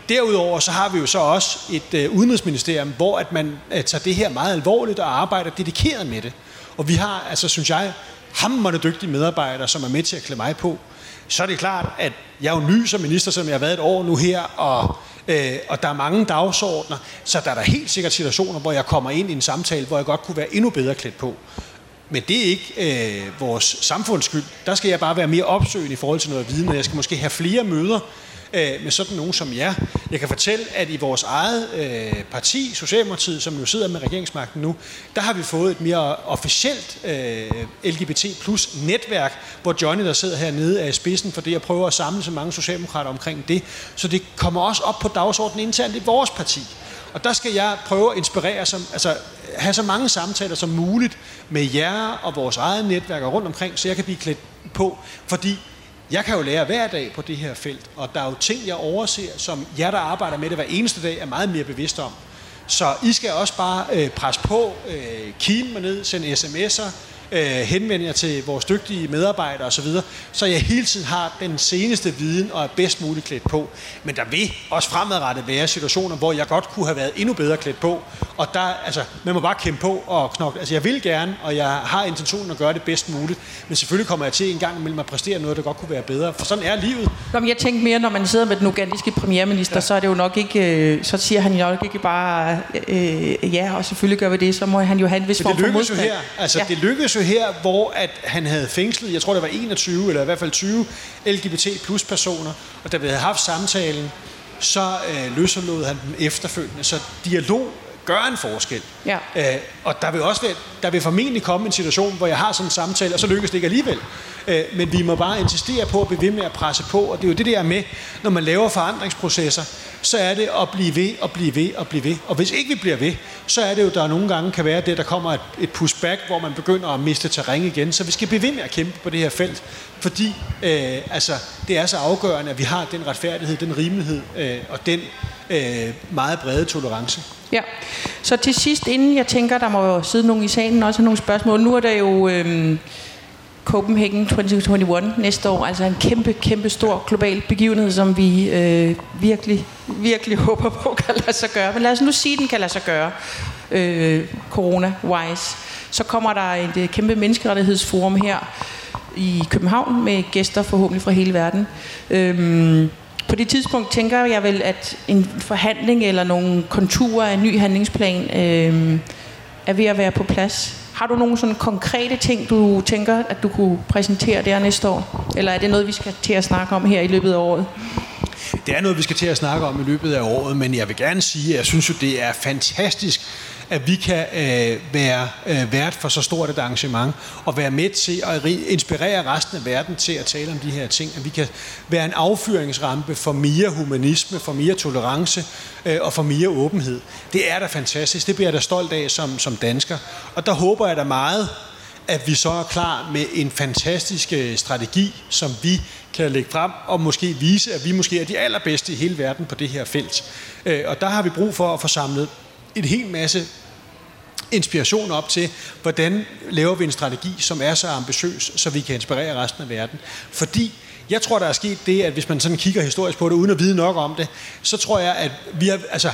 Derudover så har vi jo så også et øh, udenrigsministerium, hvor at man øh, tager det her meget alvorligt og arbejder dedikeret med det. Og vi har, altså synes jeg, hammerne dygtige medarbejdere, som er med til at klæde mig på. Så er det klart, at jeg er jo ny som minister, som jeg har været et år nu her, og, øh, og der er mange dagsordner, så der er der helt sikkert situationer, hvor jeg kommer ind i en samtale, hvor jeg godt kunne være endnu bedre klædt på. Men det er ikke øh, vores samfundsskyld. Der skal jeg bare være mere opsøgende i forhold til noget viden, og jeg skal måske have flere møder øh, med sådan nogen som jer. Jeg kan fortælle, at i vores eget øh, parti, Socialdemokratiet, som jo sidder med regeringsmagten nu, der har vi fået et mere officielt øh, LGBT plus netværk, hvor Johnny, der sidder hernede, er i spidsen for det, og prøver at samle så mange socialdemokrater omkring det. Så det kommer også op på dagsordenen internt i vores parti. Og der skal jeg prøve at inspirere, som, altså have så mange samtaler som muligt med jer og vores eget netværk og rundt omkring, så jeg kan blive klædt på. Fordi jeg kan jo lære hver dag på det her felt, og der er jo ting, jeg overser, som jer, der arbejder med det hver eneste dag, er meget mere bevidst om. Så I skal også bare øh, presse på, øh, kime mig ned, sende sms'er, øh, henvende jer til vores dygtige medarbejdere osv., så jeg hele tiden har den seneste viden og er bedst muligt klædt på. Men der vil også fremadrettet være situationer, hvor jeg godt kunne have været endnu bedre klædt på, og der, altså, man må bare kæmpe på og knokle. Altså, jeg vil gerne, og jeg har intentionen at gøre det bedst muligt, men selvfølgelig kommer jeg til en gang imellem at præstere noget, der godt kunne være bedre, for sådan er livet. Nå, men jeg tænkte mere, når man sidder med den ugandiske premierminister, ja. så er det jo nok ikke, øh, så siger han jo nok ikke bare, øh, ja, og selvfølgelig gør vi det, så må han jo have en vis form det for lykkedes jo modstand. her. Altså, ja. det lykkedes jo her, hvor at han havde fængslet, jeg tror, der var 21, eller i hvert fald 20 LGBT plus personer, og da vi havde haft samtalen, så øh, løsforlod han dem efterfølgende. Så dialog gør en forskel. Ja. Øh, og der vil også være, der vil formentlig komme en situation, hvor jeg har sådan en samtale, og så lykkes det ikke alligevel. Øh, men vi må bare insistere på at blive ved med at presse på, og det er jo det der med, når man laver forandringsprocesser, så er det at blive ved og blive ved og blive ved. Og hvis ikke vi bliver ved, så er det jo, der nogle gange kan være det, der kommer et, et pushback, hvor man begynder at miste terræn igen. Så vi skal blive ved med at kæmpe på det her felt, fordi øh, altså, det er så afgørende, at vi har den retfærdighed, den rimelighed øh, og den øh, meget brede tolerance. Ja, så til sidst, inden jeg tænker, der må jo sidde nogen i salen også have nogle spørgsmål. Nu er der jo øh, Copenhagen 2021 næste år, altså en kæmpe, kæmpe stor global begivenhed, som vi øh, virkelig, virkelig håber på kan lade sig gøre. Men lad os nu sige, at den kan lade sig gøre, øh, corona-wise. Så kommer der et øh, kæmpe menneskerettighedsforum her i København med gæster forhåbentlig fra hele verden. Øh, på det tidspunkt tænker jeg vel, at en forhandling eller nogle konturer af en ny handlingsplan øh, er ved at være på plads. Har du nogle sådan konkrete ting, du tænker, at du kunne præsentere der næste år? Eller er det noget, vi skal til at snakke om her i løbet af året? Det er noget, vi skal til at snakke om i løbet af året, men jeg vil gerne sige, at jeg synes jo, det er fantastisk, at vi kan øh, være øh, vært for så stort et arrangement, og være med til at inspirere resten af verden til at tale om de her ting. At vi kan være en affyringsrampe for mere humanisme, for mere tolerance øh, og for mere åbenhed. Det er da fantastisk. Det bliver jeg da stolt af som, som dansker. Og der håber jeg da meget, at vi så er klar med en fantastisk øh, strategi, som vi kan lægge frem og måske vise, at vi måske er de allerbedste i hele verden på det her felt. Øh, og der har vi brug for at få samlet en hel masse inspiration op til, hvordan laver vi en strategi, som er så ambitiøs, så vi kan inspirere resten af verden. Fordi jeg tror, der er sket det, at hvis man sådan kigger historisk på det, uden at vide nok om det, så tror jeg, at vi har, altså,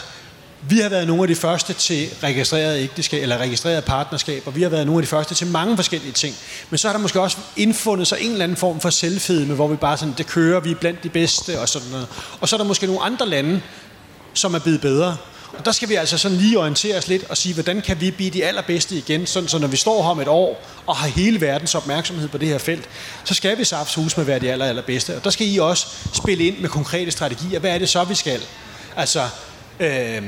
Vi har været nogle af de første til registreret ægteskab, eller registreret partnerskab, og vi har været nogle af de første til mange forskellige ting. Men så har der måske også indfundet sig en eller anden form for selvfedme, hvor vi bare sådan, det kører, vi er blandt de bedste og sådan noget. Og så er der måske nogle andre lande, som er blevet bedre. Og der skal vi altså sådan lige orientere os lidt og sige, hvordan kan vi blive de allerbedste igen, sådan så når vi står her om et år og har hele verdens opmærksomhed på det her felt, så skal vi SAFs hus med være de aller, allerbedste. Og der skal I også spille ind med konkrete strategier. Hvad er det så, vi skal? Altså, øh,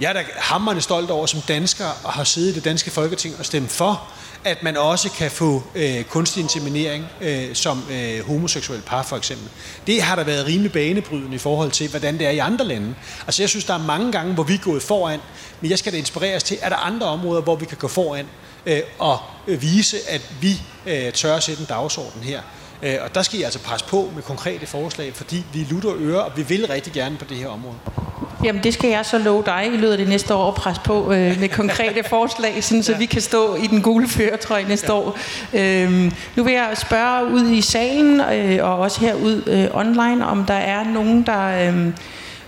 jeg er da hammerende stolt over som dansker at have siddet i det danske folketing og stemt for, at man også kan få øh, kunstig inseminering øh, som øh, homoseksuel par for eksempel. Det har der været rimelig banebrydende i forhold til, hvordan det er i andre lande. Altså jeg synes, der er mange gange, hvor vi er gået foran, men jeg skal da inspireres til, er der andre områder, hvor vi kan gå foran øh, og øh, vise, at vi øh, tør at sætte en dagsorden her. Øh, og der skal I altså presse på med konkrete forslag, fordi vi lutter ører, og vi vil rigtig gerne på det her område. Jamen det skal jeg så love dig i løbet af det næste år at presse på øh, med konkrete forslag, sådan, så vi kan stå i den gule føretrøje næste ja. år. Øhm, nu vil jeg spørge ud i salen øh, og også herud øh, online, om der er nogen, der øh,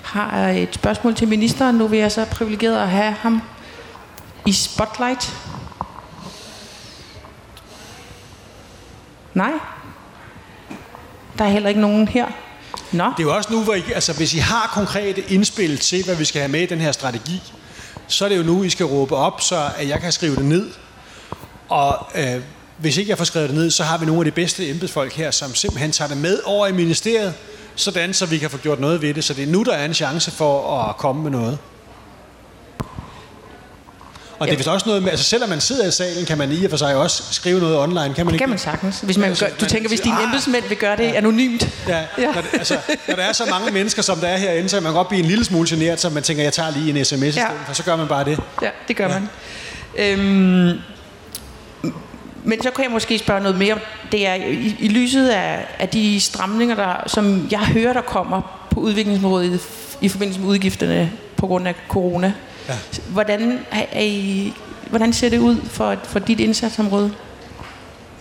har et spørgsmål til ministeren. Nu vil jeg så privilegeret at have ham i spotlight. Nej? Der er heller ikke nogen her. Nå. Det er jo også nu, hvor I, altså, hvis I har konkrete indspil til, hvad vi skal have med i den her strategi, så er det jo nu, I skal råbe op, så at jeg kan skrive det ned. Og øh, hvis ikke jeg får skrevet det ned, så har vi nogle af de bedste embedsfolk her, som simpelthen tager det med over i ministeriet, sådan så vi kan få gjort noget ved det. Så det er nu, der er en chance for at komme med noget. Og det er vist også noget med, altså selvom man sidder i salen, kan man i og for sig også skrive noget online, kan man ikke? kan man sagtens. Hvis man gør, du tænker, hvis dine embedsmænd vil gøre det ja. anonymt. Ja, ja. Når, det, altså, når der er så mange mennesker, som der er herinde, så kan man godt blive en lille smule generet, så man tænker, jeg tager lige en sms i stedet for, så gør man bare det. Ja, det gør ja. man. Øhm, men så kan jeg måske spørge noget mere. Det er i, i lyset af, af de stramninger, der, som jeg hører, der kommer på udviklingsområdet i, i forbindelse med udgifterne på grund af corona. Ja. Hvordan, er, er I, hvordan ser det ud for, for dit indsatsområde?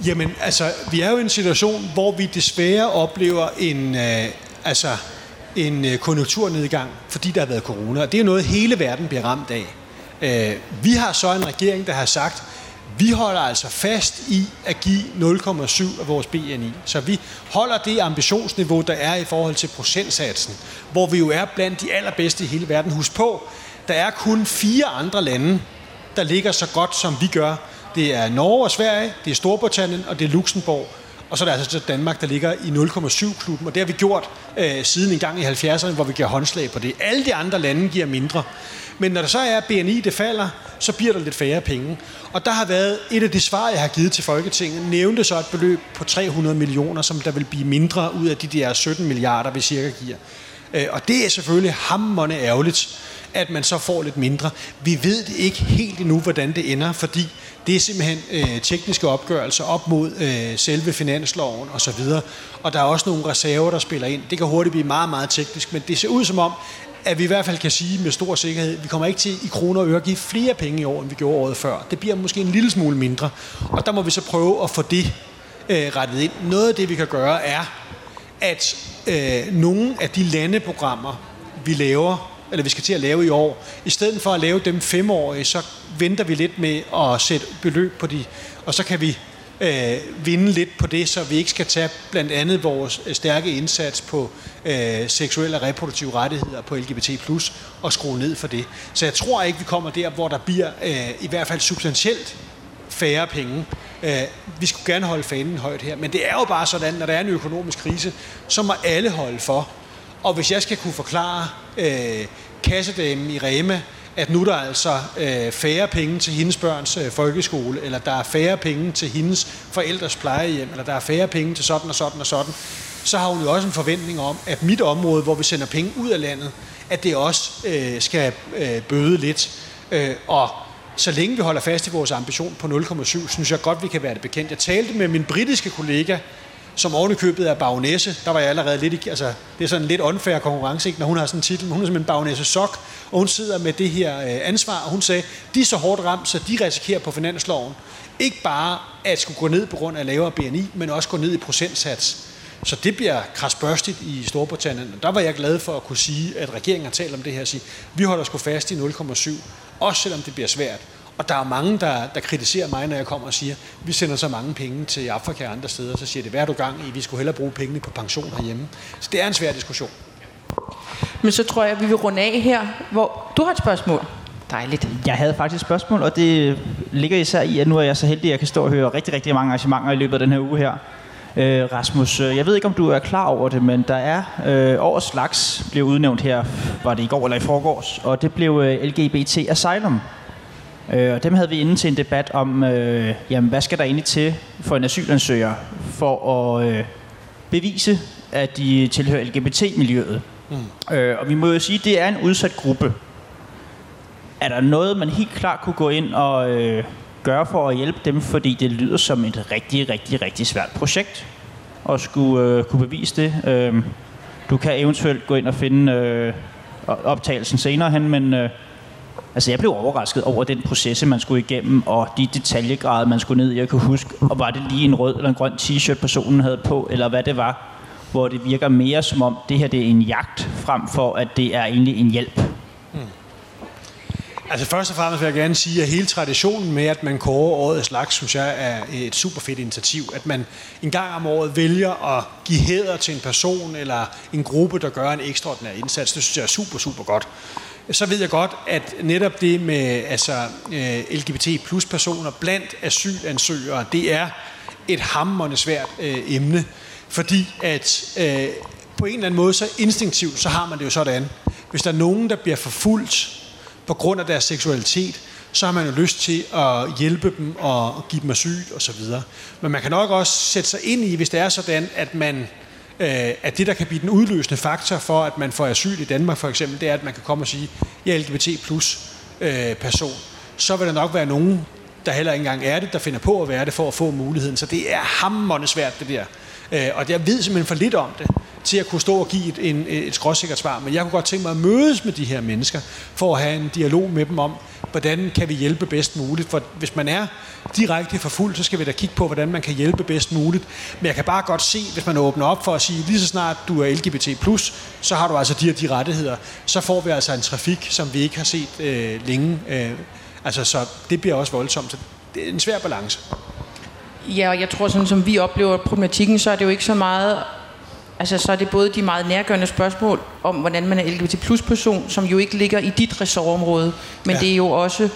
Jamen, altså, vi er jo i en situation, hvor vi desværre oplever en, øh, altså, en øh, konjunkturnedgang, fordi der har været corona. Og det er noget, hele verden bliver ramt af. Øh, vi har så en regering, der har sagt, vi holder altså fast i at give 0,7 af vores BNI. Så vi holder det ambitionsniveau, der er i forhold til procentsatsen, hvor vi jo er blandt de allerbedste i hele verden. Husk på, der er kun fire andre lande, der ligger så godt, som vi gør. Det er Norge og Sverige, det er Storbritannien og det er Luxembourg. Og så er der altså Danmark, der ligger i 0,7-klubben, og det har vi gjort øh, siden en gang i 70'erne, hvor vi giver håndslag på det. Alle de andre lande giver mindre. Men når der så er BNI, det falder, så bliver der lidt færre penge. Og der har været et af de svar, jeg har givet til Folketinget, nævnte så et beløb på 300 millioner, som der vil blive mindre ud af de der 17 milliarder, vi cirka giver. Øh, og det er selvfølgelig hammerne ærgerligt at man så får lidt mindre. Vi ved det ikke helt endnu, hvordan det ender, fordi det er simpelthen øh, tekniske opgørelser op mod øh, selve finansloven osv. Og, og der er også nogle reserver, der spiller ind. Det kan hurtigt blive meget, meget teknisk, men det ser ud som om, at vi i hvert fald kan sige med stor sikkerhed, at vi kommer ikke til i kroner og øre at give flere penge i år, end vi gjorde året før. Det bliver måske en lille smule mindre, og der må vi så prøve at få det øh, rettet ind. Noget af det, vi kan gøre, er, at øh, nogle af de landeprogrammer, vi laver eller vi skal til at lave i år. I stedet for at lave dem femårige, så venter vi lidt med at sætte beløb på de, og så kan vi øh, vinde lidt på det, så vi ikke skal tage blandt andet vores øh, stærke indsats på øh, seksuelle og reproduktive rettigheder på LGBT+, og skrue ned for det. Så jeg tror ikke, vi kommer der, hvor der bliver øh, i hvert fald substantielt færre penge. Øh, vi skulle gerne holde fanen højt her, men det er jo bare sådan, når der er en økonomisk krise, så må alle holde for. Og hvis jeg skal kunne forklare øh, kassedamen i Rema, at nu er der altså øh, færre penge til hendes børns øh, folkeskole, eller der er færre penge til hendes forældres plejehjem, eller der er færre penge til sådan og sådan og sådan, så har hun jo også en forventning om, at mit område, hvor vi sender penge ud af landet, at det også øh, skal øh, bøde lidt. Øh, og så længe vi holder fast i vores ambition på 0,7, synes jeg godt, vi kan være det bekendt. Jeg talte med min britiske kollega som ovenikøbet er bagnæse. Der var jeg allerede lidt i, altså, det er sådan en lidt unfair konkurrence, ikke, når hun har sådan en titel. Hun er simpelthen bagnæse sok, og hun sidder med det her øh, ansvar, og hun sagde, de er så hårdt ramt, så de risikerer på finansloven ikke bare at skulle gå ned på grund af lavere BNI, men også gå ned i procentsats. Så det bliver krasbørstigt i Storbritannien. Og der var jeg glad for at kunne sige, at regeringen har talt om det her og sige, vi holder sgu fast i 0,7, også selvom det bliver svært. Og der er mange, der, der kritiserer mig, når jeg kommer og siger, vi sender så mange penge til Afrika og andre steder, så siger det, hvad er du gang i? Vi skulle hellere bruge pengene på pension herhjemme. Så det er en svær diskussion. Men så tror jeg, at vi vil runde af her, hvor du har et spørgsmål. Dejligt. Jeg havde faktisk et spørgsmål, og det ligger især i, at nu er jeg så heldig, at jeg kan stå og høre rigtig, rigtig mange arrangementer i løbet af den her uge her. Øh, Rasmus, øh, jeg ved ikke, om du er klar over det, men der er øh, årets slags blev udnævnt her, var det i går eller i forgårs, og det blev øh, LGBT Asylum. Øh, og dem havde vi inde til en debat om, øh, jamen, hvad skal der egentlig til for en asylansøger for at øh, bevise, at de tilhører LGBT-miljøet. Mm. Øh, og vi må jo sige, at det er en udsat gruppe. Er der noget, man helt klart kunne gå ind og øh, gøre for at hjælpe dem, fordi det lyder som et rigtig, rigtig, rigtig svært projekt at skulle øh, kunne bevise det. Øh, du kan eventuelt gå ind og finde øh, optagelsen senere hen, men øh, altså jeg blev overrasket over den proces, man skulle igennem, og de detaljegrader, man skulle ned i. Jeg kan huske, og var det lige en rød eller en grøn t-shirt, personen havde på, eller hvad det var, hvor det virker mere som om, det her det er en jagt, frem for at det er egentlig en hjælp. Hmm. Altså først og fremmest vil jeg gerne sige, at hele traditionen med, at man kårer årets slags, synes jeg er et super fedt initiativ. At man en gang om året vælger at give hæder til en person eller en gruppe, der gør en ekstraordinær indsats. Det synes jeg er super, super godt. Så ved jeg godt, at netop det med altså, øh, LGBT plus personer blandt asylansøgere, det er et hammerende svært øh, emne. Fordi at øh, på en eller anden måde, så instinktivt, så har man det jo sådan. Hvis der er nogen, der bliver forfulgt på grund af deres seksualitet, så har man jo lyst til at hjælpe dem og give dem asyl og så videre. Men man kan nok også sætte sig ind i, hvis det er sådan, at man øh, Øh, at det, der kan blive den udløsende faktor for, at man får asyl i Danmark for eksempel, det er, at man kan komme og sige, jeg er LGBT plus øh, person. Så vil der nok være nogen, der heller ikke engang er det, der finder på at være det for at få muligheden. Så det er hammerende svært, det der. Øh, og jeg ved simpelthen for lidt om det, til at kunne stå og give et, en, et skråsikkert svar. Men jeg kunne godt tænke mig at mødes med de her mennesker, for at have en dialog med dem om, hvordan kan vi hjælpe bedst muligt. For hvis man er direkte forfulgt, så skal vi da kigge på, hvordan man kan hjælpe bedst muligt. Men jeg kan bare godt se, hvis man åbner op for at sige, lige så snart du er LGBT+, så har du altså de her de rettigheder. Så får vi altså en trafik, som vi ikke har set øh, længe. Øh, altså, så det bliver også voldsomt. Så det er en svær balance. Ja, og jeg tror, sådan som vi oplever problematikken, så er det jo ikke så meget... Altså, så er det både de meget nærgørende spørgsmål om, hvordan man er LGBT plus person, som jo ikke ligger i dit ressortområde, men ja. det er jo også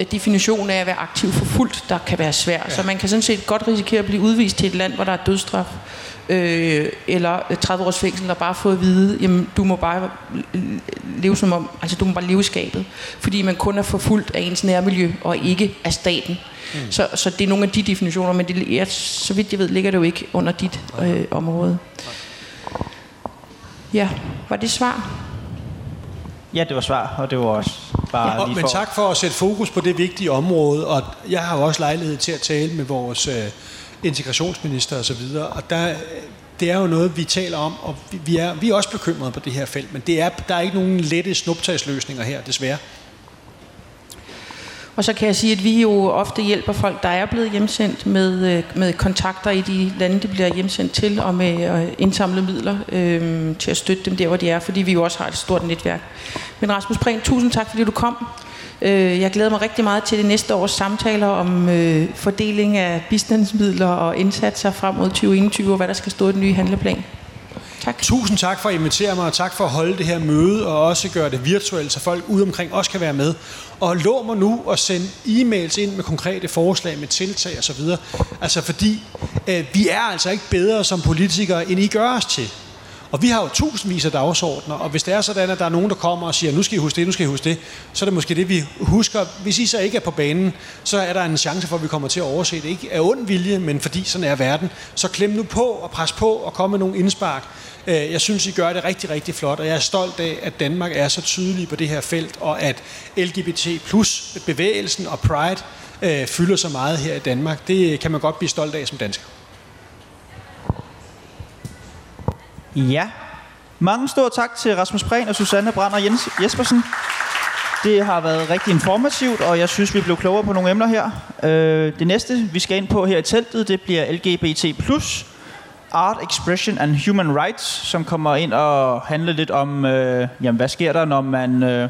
øh, definitionen af at være aktiv for fuldt, der kan være svær. Ja. Så man kan sådan set godt risikere at blive udvist til et land, hvor der er dødsstraf, øh, eller 30 års fængsel, der bare får at vide, jamen du må bare leve som om, altså du må bare leve i skabet, fordi man kun er forfulgt af ens nærmiljø, og ikke af staten. Mm. Så, så det er nogle af de definitioner, men det, jeg, så vidt jeg ved, ligger det jo ikke under dit øh, område. Ja, var det svar? Ja, det var svar, og det var også bare Ja, lige men for... tak for at sætte fokus på det vigtige område, og jeg har jo også lejlighed til at tale med vores øh, integrationsminister osv., og, og der, det er jo noget, vi taler om, og vi, vi, er, vi er også bekymrede på det her felt, men det er, der er ikke nogen lette snuptagsløsninger her, desværre. Og så kan jeg sige, at vi jo ofte hjælper folk, der er blevet hjemsendt med, øh, med kontakter i de lande, de bliver hjemsendt til, og med øh, at indsamle midler øh, til at støtte dem der, hvor de er, fordi vi jo også har et stort netværk. Men Rasmus Prehn, tusind tak, fordi du kom. Øh, Jeg glæder mig rigtig meget til det næste års samtaler om øh, fordeling af bistandsmidler og indsatser frem mod 2021, og hvad der skal stå i den nye handleplan. Tak. Tusind tak for at invitere mig, og tak for at holde det her møde, og også gøre det virtuelt, så folk ude omkring også kan være med. Og lov mig nu at sende e-mails ind med konkrete forslag, med tiltag osv. Altså fordi øh, vi er altså ikke bedre som politikere, end I gør os til. Og vi har jo tusindvis af dagsordner, og hvis det er sådan, at der er nogen, der kommer og siger, nu skal I huske det, nu skal I huske det, så er det måske det, vi husker. Hvis I så ikke er på banen, så er der en chance for, at vi kommer til at overse det. Ikke af ond vilje, men fordi sådan er verden. Så klem nu på og pres på og kom med nogle indspark. Øh, jeg synes, I gør det rigtig, rigtig flot, og jeg er stolt af, at Danmark er så tydelig på det her felt, og at LGBT plus bevægelsen og Pride øh, fylder så meget her i Danmark. Det kan man godt blive stolt af som dansker. Ja. Mange stor tak til Rasmus Prehn og Susanne Brander Jens Jespersen. Det har været rigtig informativt, og jeg synes, vi blev klogere på nogle emner her. Øh, det næste, vi skal ind på her i teltet, det bliver LGBT+. Art Expression and Human Rights, som kommer ind og handler lidt om, øh, jamen, hvad sker der, når man øh,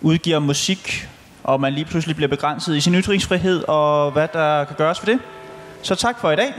udgiver musik, og man lige pludselig bliver begrænset i sin ytringsfrihed, og hvad der kan gøres for det. Så tak for i dag.